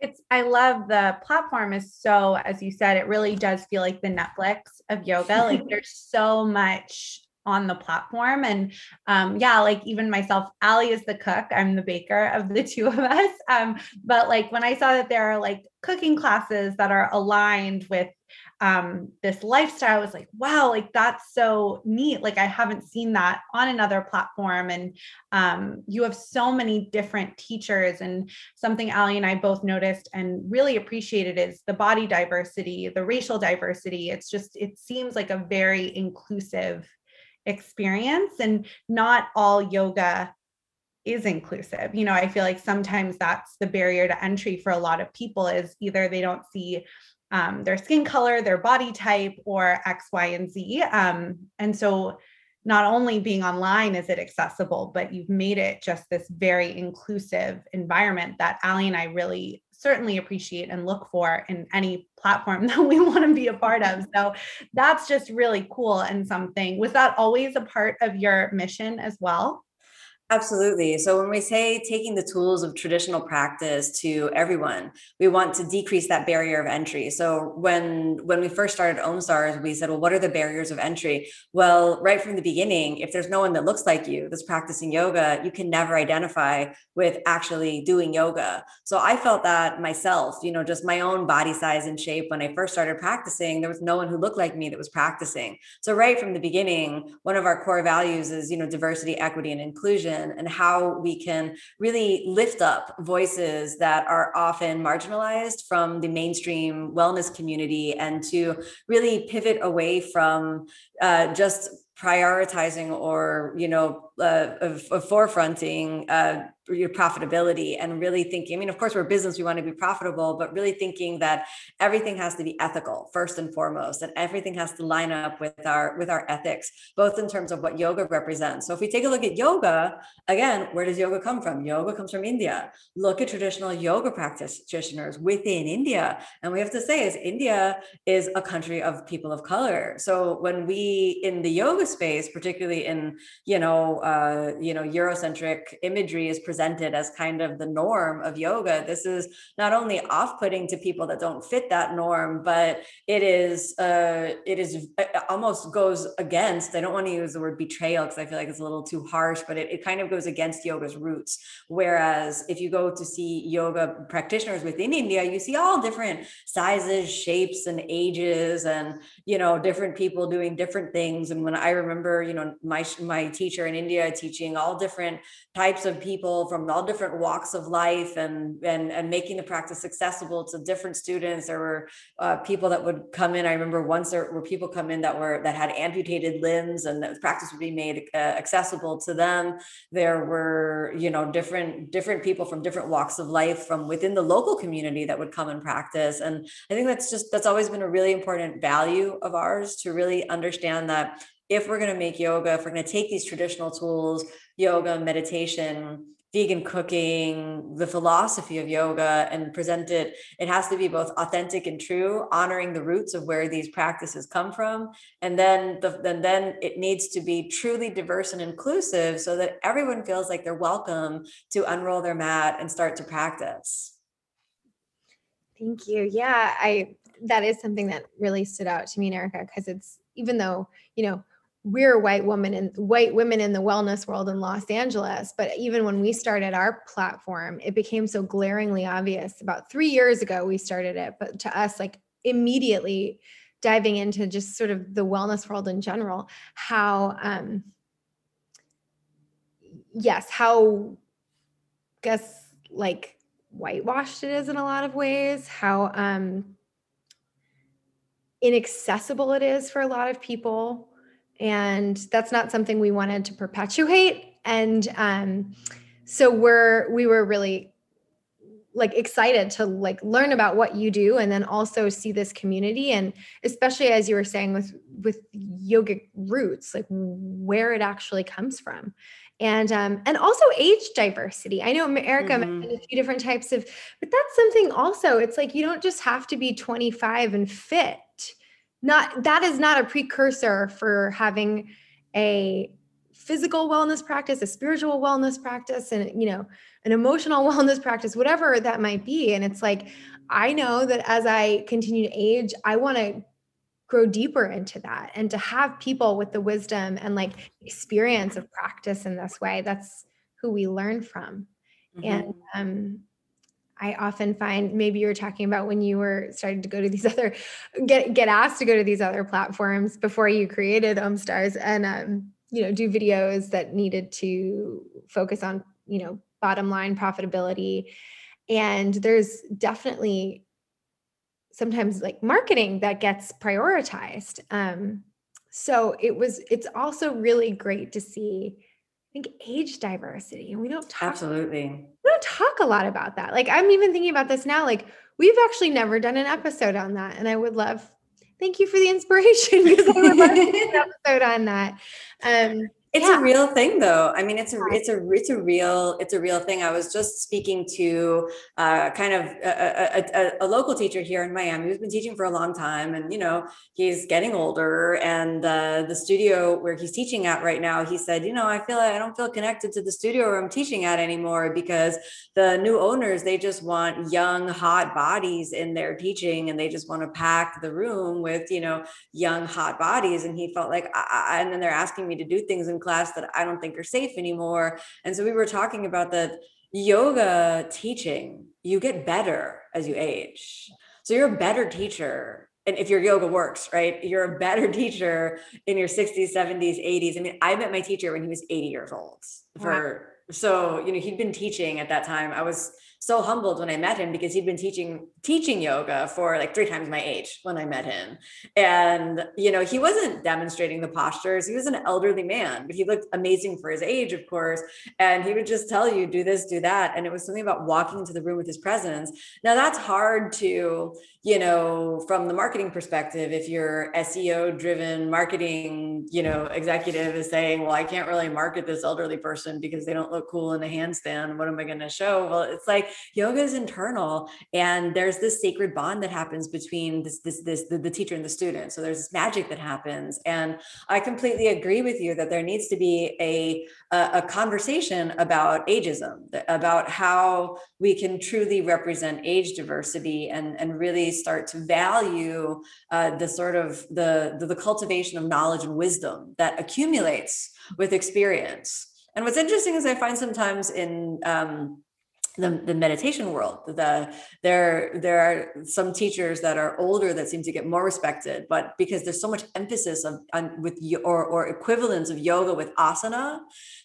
It's I love the platform is so as you said, it really does feel like the Netflix of yoga. like there's so much on the platform. And um, yeah, like even myself, Allie is the cook. I'm the baker of the two of us. Um, but like when I saw that there are like cooking classes that are aligned with um, this lifestyle, I was like, wow, like that's so neat. Like I haven't seen that on another platform. And um, you have so many different teachers. And something Allie and I both noticed and really appreciated is the body diversity, the racial diversity. It's just, it seems like a very inclusive experience and not all yoga is inclusive. You know i feel like sometimes that's the barrier to entry for a lot of people is either they don't see um, their skin color their body type or x y and z. Um, and so not only being online is it accessible but you've made it just this very inclusive environment that Allie and i really certainly appreciate and look for in any platform that we want to be a part of. So that's just really cool and something. Was that always a part of your mission as well? Absolutely. So when we say taking the tools of traditional practice to everyone, we want to decrease that barrier of entry. So when when we first started OmStars, we said, well, what are the barriers of entry? Well, right from the beginning, if there's no one that looks like you that's practicing yoga, you can never identify with actually doing yoga. So I felt that myself, you know, just my own body size and shape when I first started practicing, there was no one who looked like me that was practicing. So right from the beginning, one of our core values is, you know, diversity, equity, and inclusion and how we can really lift up voices that are often marginalized from the mainstream wellness community and to really pivot away from uh, just prioritizing or you know uh, of, of forefronting uh, your profitability and really thinking, I mean, of course, we're business, we want to be profitable, but really thinking that everything has to be ethical first and foremost, and everything has to line up with our with our ethics, both in terms of what yoga represents. So if we take a look at yoga, again, where does yoga come from? Yoga comes from India. Look at traditional yoga practitioners within India. And we have to say is India is a country of people of color. So when we in the yoga space, particularly in, you know, uh, you know, Eurocentric imagery is presented presented as kind of the norm of yoga. This is not only off-putting to people that don't fit that norm, but it is uh, it is it almost goes against. I don't want to use the word betrayal because I feel like it's a little too harsh, but it, it kind of goes against yoga's roots. Whereas if you go to see yoga practitioners within India, you see all different sizes, shapes, and ages, and you know different people doing different things. And when I remember, you know, my my teacher in India teaching all different types of people from all different walks of life and and and making the practice accessible to different students. There were uh, people that would come in. I remember once there were people come in that were that had amputated limbs and the practice would be made uh, accessible to them. There were you know different different people from different walks of life from within the local community that would come and practice. And i think that's just that's always been a really important value of ours to really understand that if we're going to make yoga, if we're going to take these traditional tools, yoga, meditation, vegan cooking, the philosophy of yoga and present it, it has to be both authentic and true, honoring the roots of where these practices come from. And then the, then, then it needs to be truly diverse and inclusive so that everyone feels like they're welcome to unroll their mat and start to practice. Thank you. Yeah, I that is something that really stood out to me, Erica, because it's even though, you know, we're white women and white women in the wellness world in Los Angeles. But even when we started our platform, it became so glaringly obvious. About three years ago, we started it, but to us, like immediately diving into just sort of the wellness world in general, how, um, yes, how, I guess like whitewashed it is in a lot of ways, how um, inaccessible it is for a lot of people and that's not something we wanted to perpetuate. And um, so we're we were really like excited to like learn about what you do and then also see this community. And especially as you were saying with with yogic roots like where it actually comes from. And um and also age diversity. I know erica mm-hmm. mentioned a few different types of but that's something also it's like you don't just have to be 25 and fit not that is not a precursor for having a physical wellness practice, a spiritual wellness practice, and you know, an emotional wellness practice, whatever that might be. And it's like, I know that as I continue to age, I want to grow deeper into that and to have people with the wisdom and like experience of practice in this way. That's who we learn from. Mm-hmm. And um, I often find maybe you were talking about when you were starting to go to these other get get asked to go to these other platforms before you created OmStars and um, you know do videos that needed to focus on you know bottom line profitability. And there's definitely sometimes like marketing that gets prioritized. Um, so it was it's also really great to see think age diversity and we don't talk absolutely we don't talk a lot about that like i'm even thinking about this now like we've actually never done an episode on that and i would love thank you for the inspiration because I would love to do an episode on that. Um, it's yeah. a real thing though. I mean, it's a, it's a, it's a real, it's a real thing. I was just speaking to uh, kind of a, a, a, local teacher here in Miami who's been teaching for a long time. And, you know, he's getting older and uh, the studio where he's teaching at right now, he said, you know, I feel I don't feel connected to the studio where I'm teaching at anymore because the new owners, they just want young, hot bodies in their teaching and they just want to pack the room with, you know, young, hot bodies. And he felt like, I, and then they're asking me to do things in class that I don't think are safe anymore. And so we were talking about that yoga teaching, you get better as you age. So you're a better teacher. And if your yoga works, right, you're a better teacher in your 60s, 70s, 80s. I mean, I met my teacher when he was 80 years old for wow. so you know he'd been teaching at that time. I was so humbled when I met him because he'd been teaching teaching yoga for like three times my age when I met him. And you know, he wasn't demonstrating the postures. He was an elderly man, but he looked amazing for his age, of course. And he would just tell you, do this, do that. And it was something about walking into the room with his presence. Now that's hard to, you know, from the marketing perspective, if your SEO driven marketing, you know, executive is saying, well, I can't really market this elderly person because they don't look cool in a handstand. What am I going to show? Well, it's like yoga is internal and there's this sacred bond that happens between this this this the, the teacher and the student. So there's this magic that happens. And i completely agree with you that there needs to be a a, a conversation about ageism about how we can truly represent age diversity and and really start to value uh, the sort of the, the the cultivation of knowledge and wisdom that accumulates with experience. And what's interesting is I find sometimes in um, the, the meditation world. The there there are some teachers that are older that seem to get more respected but because there's so much emphasis of on with or or equivalence of yoga with asana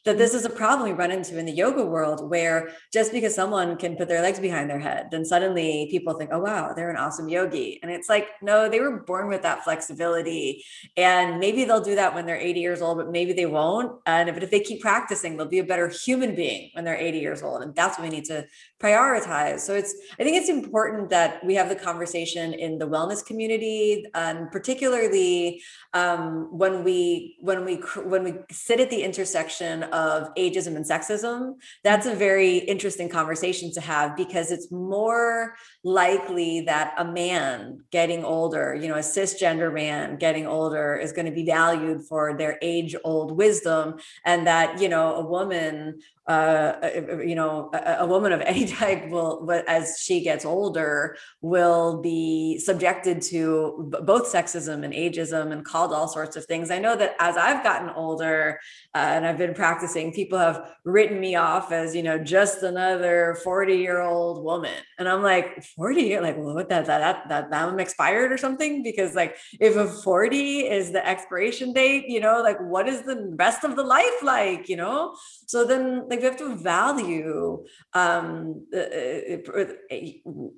that this mm-hmm. is a problem we run into in the yoga world where just because someone can put their legs behind their head then suddenly people think oh wow they're an awesome yogi. And it's like no they were born with that flexibility. And maybe they'll do that when they're 80 years old but maybe they won't. And if, if they keep practicing they'll be a better human being when they're 80 years old. And that's what we need to to prioritize. So it's I think it's important that we have the conversation in the wellness community, and particularly um, when we when we when we sit at the intersection of ageism and sexism. That's a very interesting conversation to have because it's more likely that a man getting older, you know, a cisgender man getting older, is going to be valued for their age old wisdom, and that you know a woman uh, you know, a, a, woman of any type will, as she gets older, will be subjected to both sexism and ageism and called all sorts of things. I know that as I've gotten older uh, and I've been practicing, people have written me off as, you know, just another 40 year old woman. And I'm like, 40 like, well, what that, that, that, that I'm expired or something? Because like, if a 40 is the expiration date, you know, like what is the rest of the life like, you know? So then like we have to value um, uh,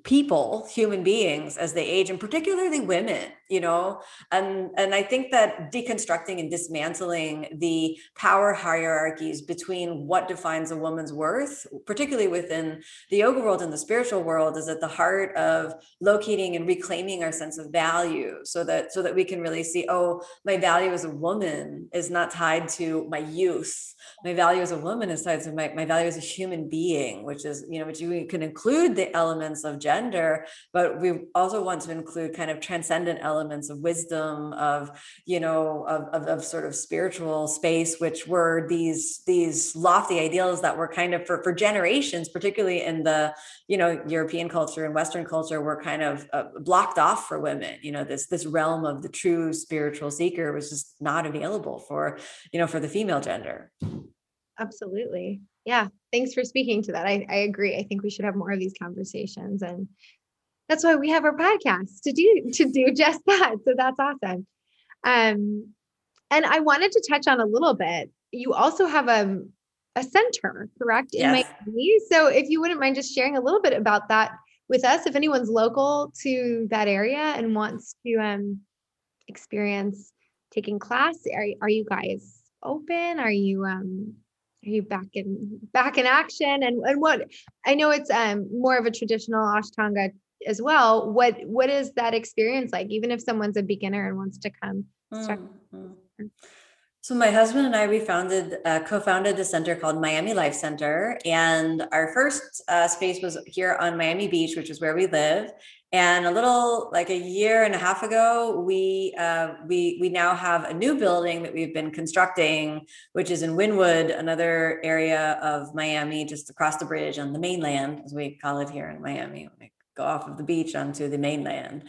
people, human beings as they age, and particularly women. You know, and and I think that deconstructing and dismantling the power hierarchies between what defines a woman's worth, particularly within the yoga world and the spiritual world, is at the heart of locating and reclaiming our sense of value, so that so that we can really see, oh, my value as a woman is not tied to my youth. My value as a woman is tied my, my value as a human being, which is you know which you can include the elements of gender but we also want to include kind of transcendent elements of wisdom of you know of, of, of sort of spiritual space which were these these lofty ideals that were kind of for, for generations particularly in the you know european culture and western culture were kind of uh, blocked off for women you know this this realm of the true spiritual seeker was just not available for you know for the female gender Absolutely. Yeah. Thanks for speaking to that. I, I agree. I think we should have more of these conversations. And that's why we have our podcast to do to do just that. So that's awesome. Um, and I wanted to touch on a little bit. You also have a a center, correct? In Yes. So if you wouldn't mind just sharing a little bit about that with us, if anyone's local to that area and wants to um experience taking class, are are you guys open? Are you um are you back in back in action? And and what I know it's um more of a traditional Ashtanga as well. What what is that experience like? Even if someone's a beginner and wants to come start Mm, mm. So my husband and I, we founded, uh, co-founded the center called Miami Life Center, and our first uh, space was here on Miami Beach, which is where we live. And a little like a year and a half ago, we uh, we we now have a new building that we've been constructing, which is in Wynwood, another area of Miami, just across the bridge on the mainland, as we call it here in Miami. Go off of the beach onto the mainland,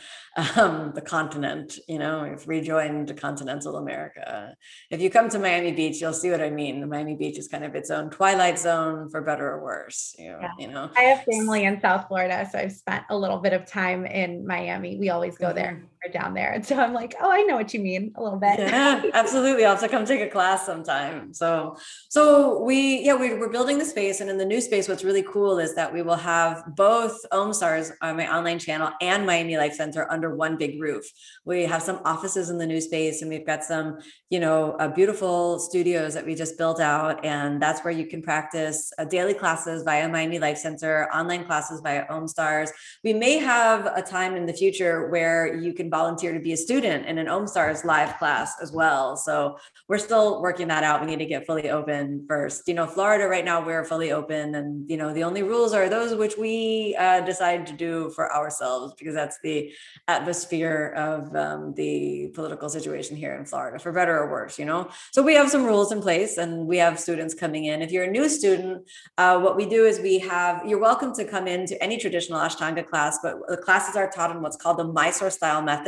um, the continent. You know, we've rejoined continental America. If you come to Miami Beach, you'll see what I mean. The Miami Beach is kind of its own twilight zone, for better or worse. You know, Yeah. you know. I have family in South Florida, so I've spent a little bit of time in Miami. We always go there down there. And so I'm like, oh, I know what you mean a little bit. yeah absolutely i'll have to come take a class sometime so so we yeah we, we're building the space and in the new space what's really cool is that we will have both Om stars on my online channel and miami life center under one big roof we have some offices in the new space and we've got some you know uh, beautiful studios that we just built out and that's where you can practice uh, daily classes via miami life center online classes via Om stars we may have a time in the future where you can volunteer to be a student in an OMSTARS live class as well. So we're still working that out. We need to get fully open first. You know, Florida right now, we're fully open. And, you know, the only rules are those which we uh, decide to do for ourselves because that's the atmosphere of um, the political situation here in Florida, for better or worse, you know. So we have some rules in place and we have students coming in. If you're a new student, uh, what we do is we have, you're welcome to come into any traditional Ashtanga class, but the classes are taught in what's called the Mysore style method,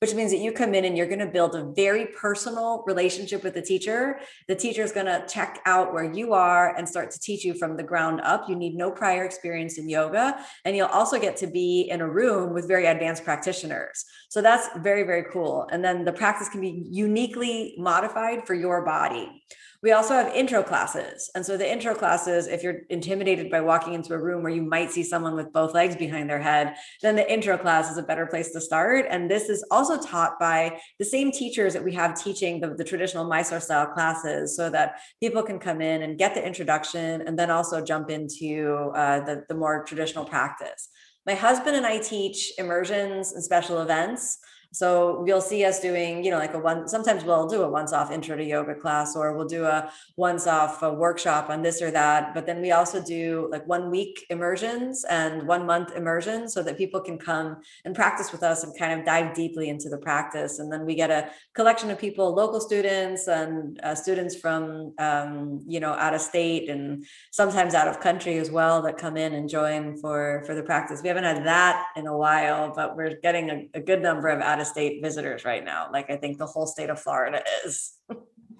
which means that you come in and you're going to build a very personal relationship with the teacher. The teacher is going to check out where you are and start to teach you from the ground up. You need no prior experience in yoga. And you'll also get to be in a room with very advanced practitioners. So that's very, very cool. And then the practice can be uniquely modified for your body. We also have intro classes. And so the intro classes, if you're intimidated by walking into a room where you might see someone with both legs behind their head, then the intro class is a better place to start. And this is also taught by the same teachers that we have teaching the, the traditional Mysore style classes so that people can come in and get the introduction and then also jump into uh, the, the more traditional practice. My husband and I teach immersions and special events. So you'll see us doing, you know, like a one, sometimes we'll do a once off intro to yoga class, or we'll do a once off workshop on this or that. But then we also do like one week immersions and one month immersions so that people can come and practice with us and kind of dive deeply into the practice. And then we get a collection of people, local students and uh, students from, um, you know, out of state and sometimes out of country as well that come in and join for, for the practice. We haven't had that in a while, but we're getting a, a good number of out of state visitors right now. Like I think the whole state of Florida is.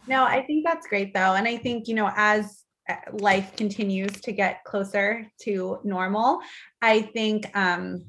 No, I think that's great though. And I think, you know, as uh, life continues to get closer to normal, I think, um,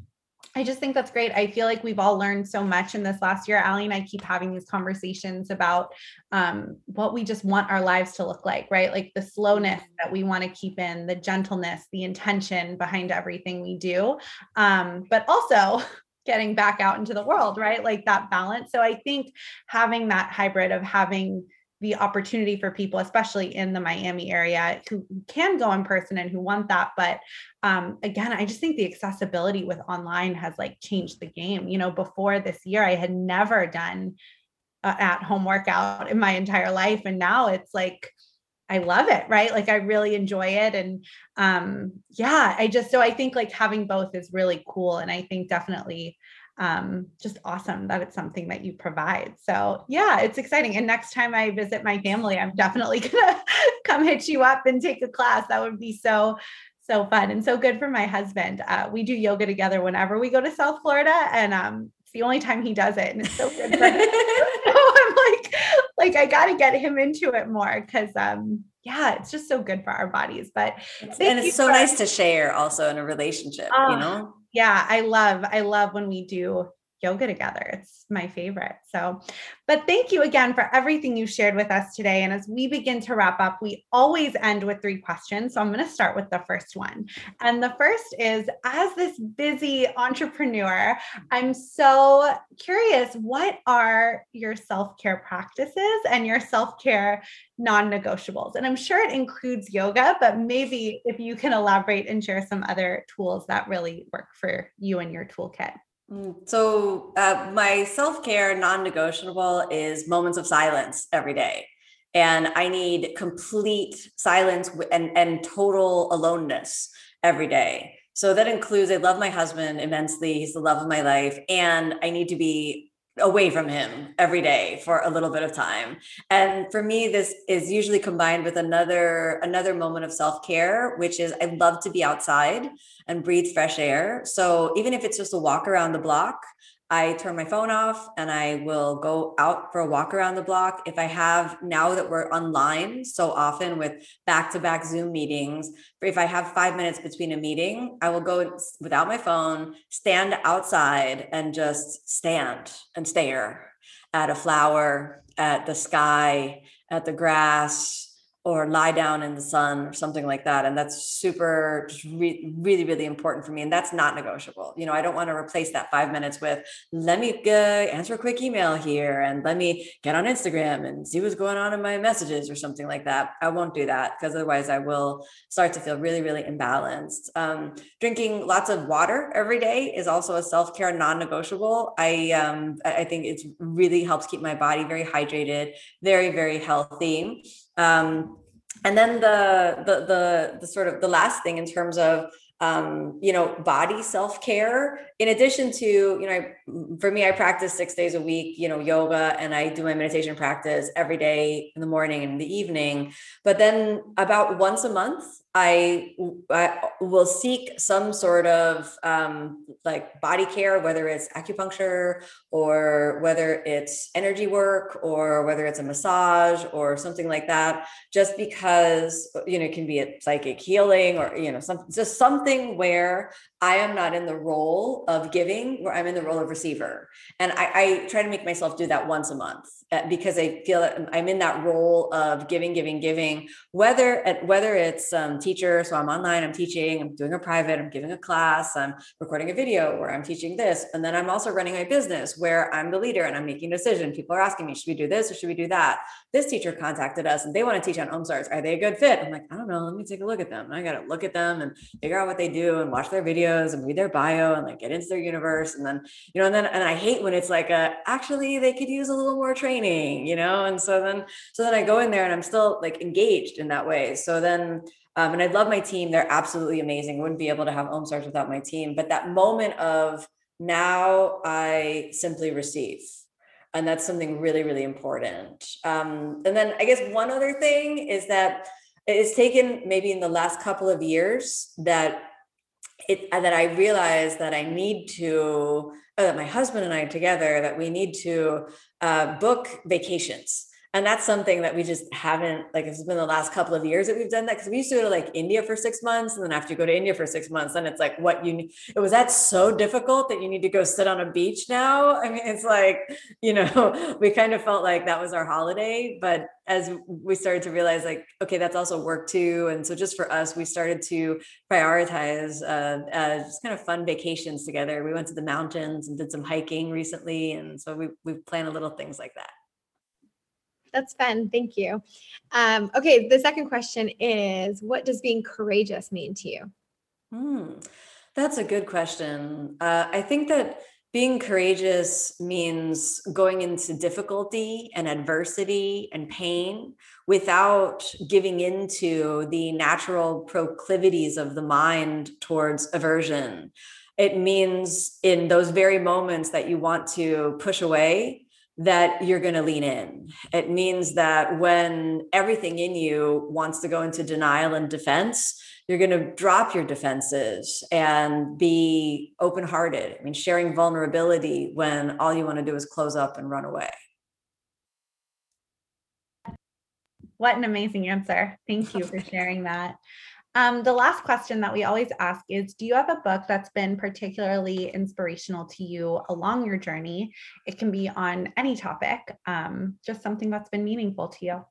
I just think that's great. I feel like we've all learned so much in this last year. Allie and I keep having these conversations about um, what we just want our lives to look like, right? Like the slowness that we want to keep in, the gentleness, the intention behind everything we do, um, but also getting back out into the world, right? Like that balance. So I think having that hybrid of having the opportunity for people, especially in the Miami area, who can go in person and who want that. But um, again, I just think the accessibility with online has like changed the game. You know, before this year, I had never done at home workout in my entire life. And now it's like, I love it, right? Like I really enjoy it. And um, yeah, I just so I think like having both is really cool. And I think definitely um, just awesome that it's something that you provide. So yeah, it's exciting. And next time I visit my family, I'm definitely gonna come hit you up and take a class. That would be so so fun and so good for my husband. Uh, we do yoga together whenever we go to South Florida, and um, it's the only time he does it, and it's so good. so I'm like, like I got to get him into it more because, um, yeah, it's just so good for our bodies. But and it's so for- nice to share also in a relationship, you know. Yeah, I love, I love when we do yoga together. It's my favorite. So, but thank you again for everything you shared with us today. And as we begin to wrap up, we always end with three questions. So I'm going to start with the first one. And the first is as this busy entrepreneur, I'm so curious what are your self care practices and your self care non negotiables? And I'm sure it includes yoga, but maybe if you can elaborate and share some other tools that really work for you and your toolkit. Mm, so, uh, my self care non negotiable is moments of silence every day. And I need complete silence and, and total aloneness every day. So that includes, I love my husband immensely. He's the love of my life. And I need to be away from him every day for a little bit of time. And for me this is usually combined with another another moment of self-care which is i love to be outside and breathe fresh air. So even if it's just a walk around the block I turn my phone off and I will go out for a walk around the block. If I have now that we're online so often with back to back Zoom meetings, if I have five minutes between a meeting, I will go without my phone, stand outside and just stand and stare at a flower, at the sky, at the grass, or lie down in the sun or something like that. And that's super re- really really important for me. And that's not negotiable. You know i don't want to replace that five minutes with let me answer a quick email here and let me get on instagram and see what's going on in my messages or something like that. I won't do that because otherwise i will start to feel really really imbalanced. Um, drinking lots of water every day is also a self-care non-negotiable. I um, i think it really helps keep my body very hydrated very very healthy um, and then the, the the the sort of the last thing in terms of um, you know, body self care. In addition to, you know, I, for me, I practice six days a week, you know, yoga, and I do my meditation practice every day in the morning and in the evening. But then about once a month, I, I will seek some sort of um, like body care, whether it's acupuncture or whether it's energy work or whether it's a massage or something like that, just because, you know, it can be a psychic healing or, you know, some, just something where I am not in the role of giving, where I'm in the role of receiver. And I, I try to make myself do that once a month because I feel that I'm in that role of giving, giving, giving, whether, whether it's um, teacher. So I'm online, I'm teaching, I'm doing a private, I'm giving a class, I'm recording a video where I'm teaching this. And then I'm also running my business where I'm the leader and I'm making a decision. People are asking me, should we do this or should we do that? This teacher contacted us and they want to teach on home OmStars. Are they a good fit? I'm like, I don't know. Let me take a look at them. And I got to look at them and figure out what they do and watch their videos and read their bio and like get into their universe. And then, you know, and then, and I hate when it's like, a, actually they could use a little more training, you know? And so then, so then I go in there and I'm still like engaged in that way. So then um, and I love my team. They're absolutely amazing. Wouldn't be able to have OmStars without my team. But that moment of now I simply receive. And that's something really, really important. Um, and then I guess one other thing is that it's taken maybe in the last couple of years that it that I realized that I need to, uh, that my husband and I together, that we need to uh, book vacations and that's something that we just haven't like it's been the last couple of years that we've done that because we used to go to like india for six months and then after you go to india for six months then it's like what you it was that so difficult that you need to go sit on a beach now. I mean it's like you know we kind of felt like that was our holiday but as we started to realize like okay that's also work too and so just for us we started to prioritize uh, uh, just kind of fun vacations together. We went to the mountains and did some hiking recently and so we we plan a little things like that that's fun. Thank you. Um, okay, the second question is what does being courageous mean to you? Hmm, that's a good question. Uh, I think that being courageous means going into difficulty and adversity and pain without giving into the natural proclivities of the mind towards aversion. It means in those very moments that you want to push away, that you're going to lean in. It means that when everything in you wants to go into denial and defense, you're going to drop your defenses and be open hearted. I mean, sharing vulnerability when all you want to do is close up and run away. What an amazing answer. Thank you for sharing that. Um, the last question that we always ask is Do you have a book that's been particularly inspirational to you along your journey? It can be on any topic, um, just something that's been meaningful to you.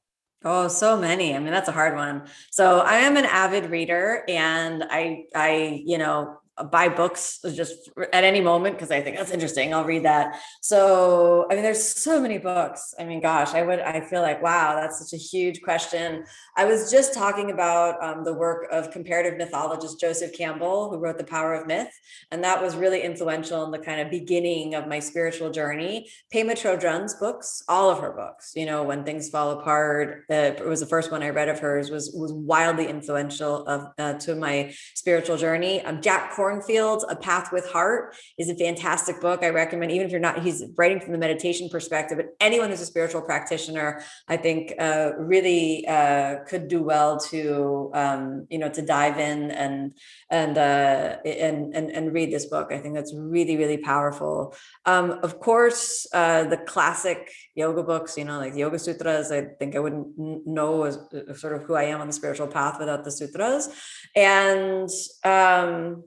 Oh, so many. I mean, that's a hard one. So I am an avid reader and I I, you know, buy books just at any moment because I think that's interesting. I'll read that. So, I mean, there's so many books. I mean, gosh, I would, I feel like, wow, that's such a huge question. I was just talking about um, the work of comparative mythologist Joseph Campbell, who wrote The Power of Myth. And that was really influential in the kind of beginning of my spiritual journey. Pema Chodron's books, all of her books, you know, When Things Fall Apart, it was the first one I read of hers, was, was wildly influential of, uh, to my spiritual journey. Um, Jack Cor- Kornfield's A Path with Heart is a fantastic book. I recommend, even if you're not, he's writing from the meditation perspective, but anyone who's a spiritual practitioner, I think uh, really uh, could do well to, um, you know, to dive in and, and, uh, and, and, and read this book. I think that's really, really powerful. Um, of course, uh, the classic yoga books, you know, like Yoga Sutras, I think I wouldn't know as, uh, sort of who I am on the spiritual path without the sutras. And, um,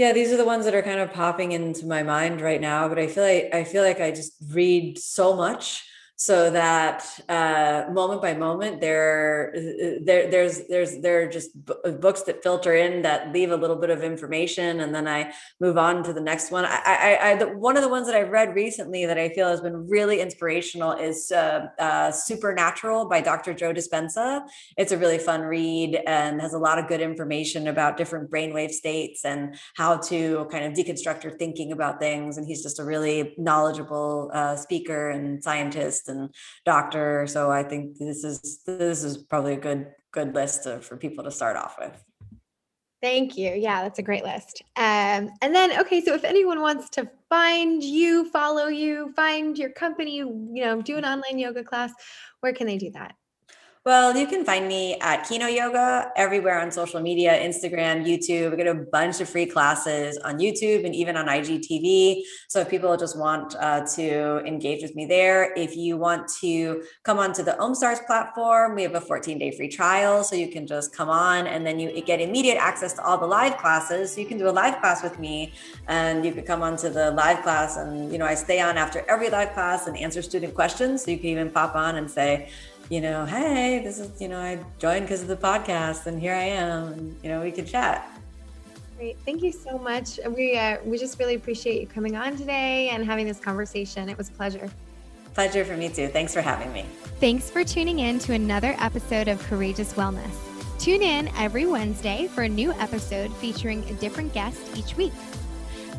yeah, these are the ones that are kind of popping into my mind right now, but I feel like I feel like I just read so much so that uh, moment by moment there there there's there's there are just b- books that filter in that leave a little bit of information and then i move on to the next one. I i, I the, one of the ones that i've read recently that i feel has been really inspirational is uh, uh, supernatural by dr joe dispenza. It's a really fun read and has a lot of good information about different brainwave states and how to kind of deconstruct your thinking about things and he's just a really knowledgeable uh, speaker and scientist and doctor. So I think this is this is probably a good good list to, for people to start off with. Thank you. Yeah, that's a great list. Um, and then, okay, so if anyone wants to find you, follow you, find your company, you know, do an online yoga class, where can they do that? Well, you can find me at Kino Yoga everywhere on social media, Instagram, YouTube. We get a bunch of free classes on YouTube and even on IGTV. So if people just want uh, to engage with me there, if you want to come onto the OmStars platform, we have a 14 day free trial. So you can just come on and then you get immediate access to all the live classes. So you can do a live class with me and you can come onto the live class. And, you know, I stay on after every live class and answer student questions. So you can even pop on and say, you know, hey, this is, you know, I joined because of the podcast and here I am. And, you know, we could chat. Great. Thank you so much. We, uh, we just really appreciate you coming on today and having this conversation. It was a pleasure. Pleasure for me too. Thanks for having me. Thanks for tuning in to another episode of Courageous Wellness. Tune in every Wednesday for a new episode featuring a different guest each week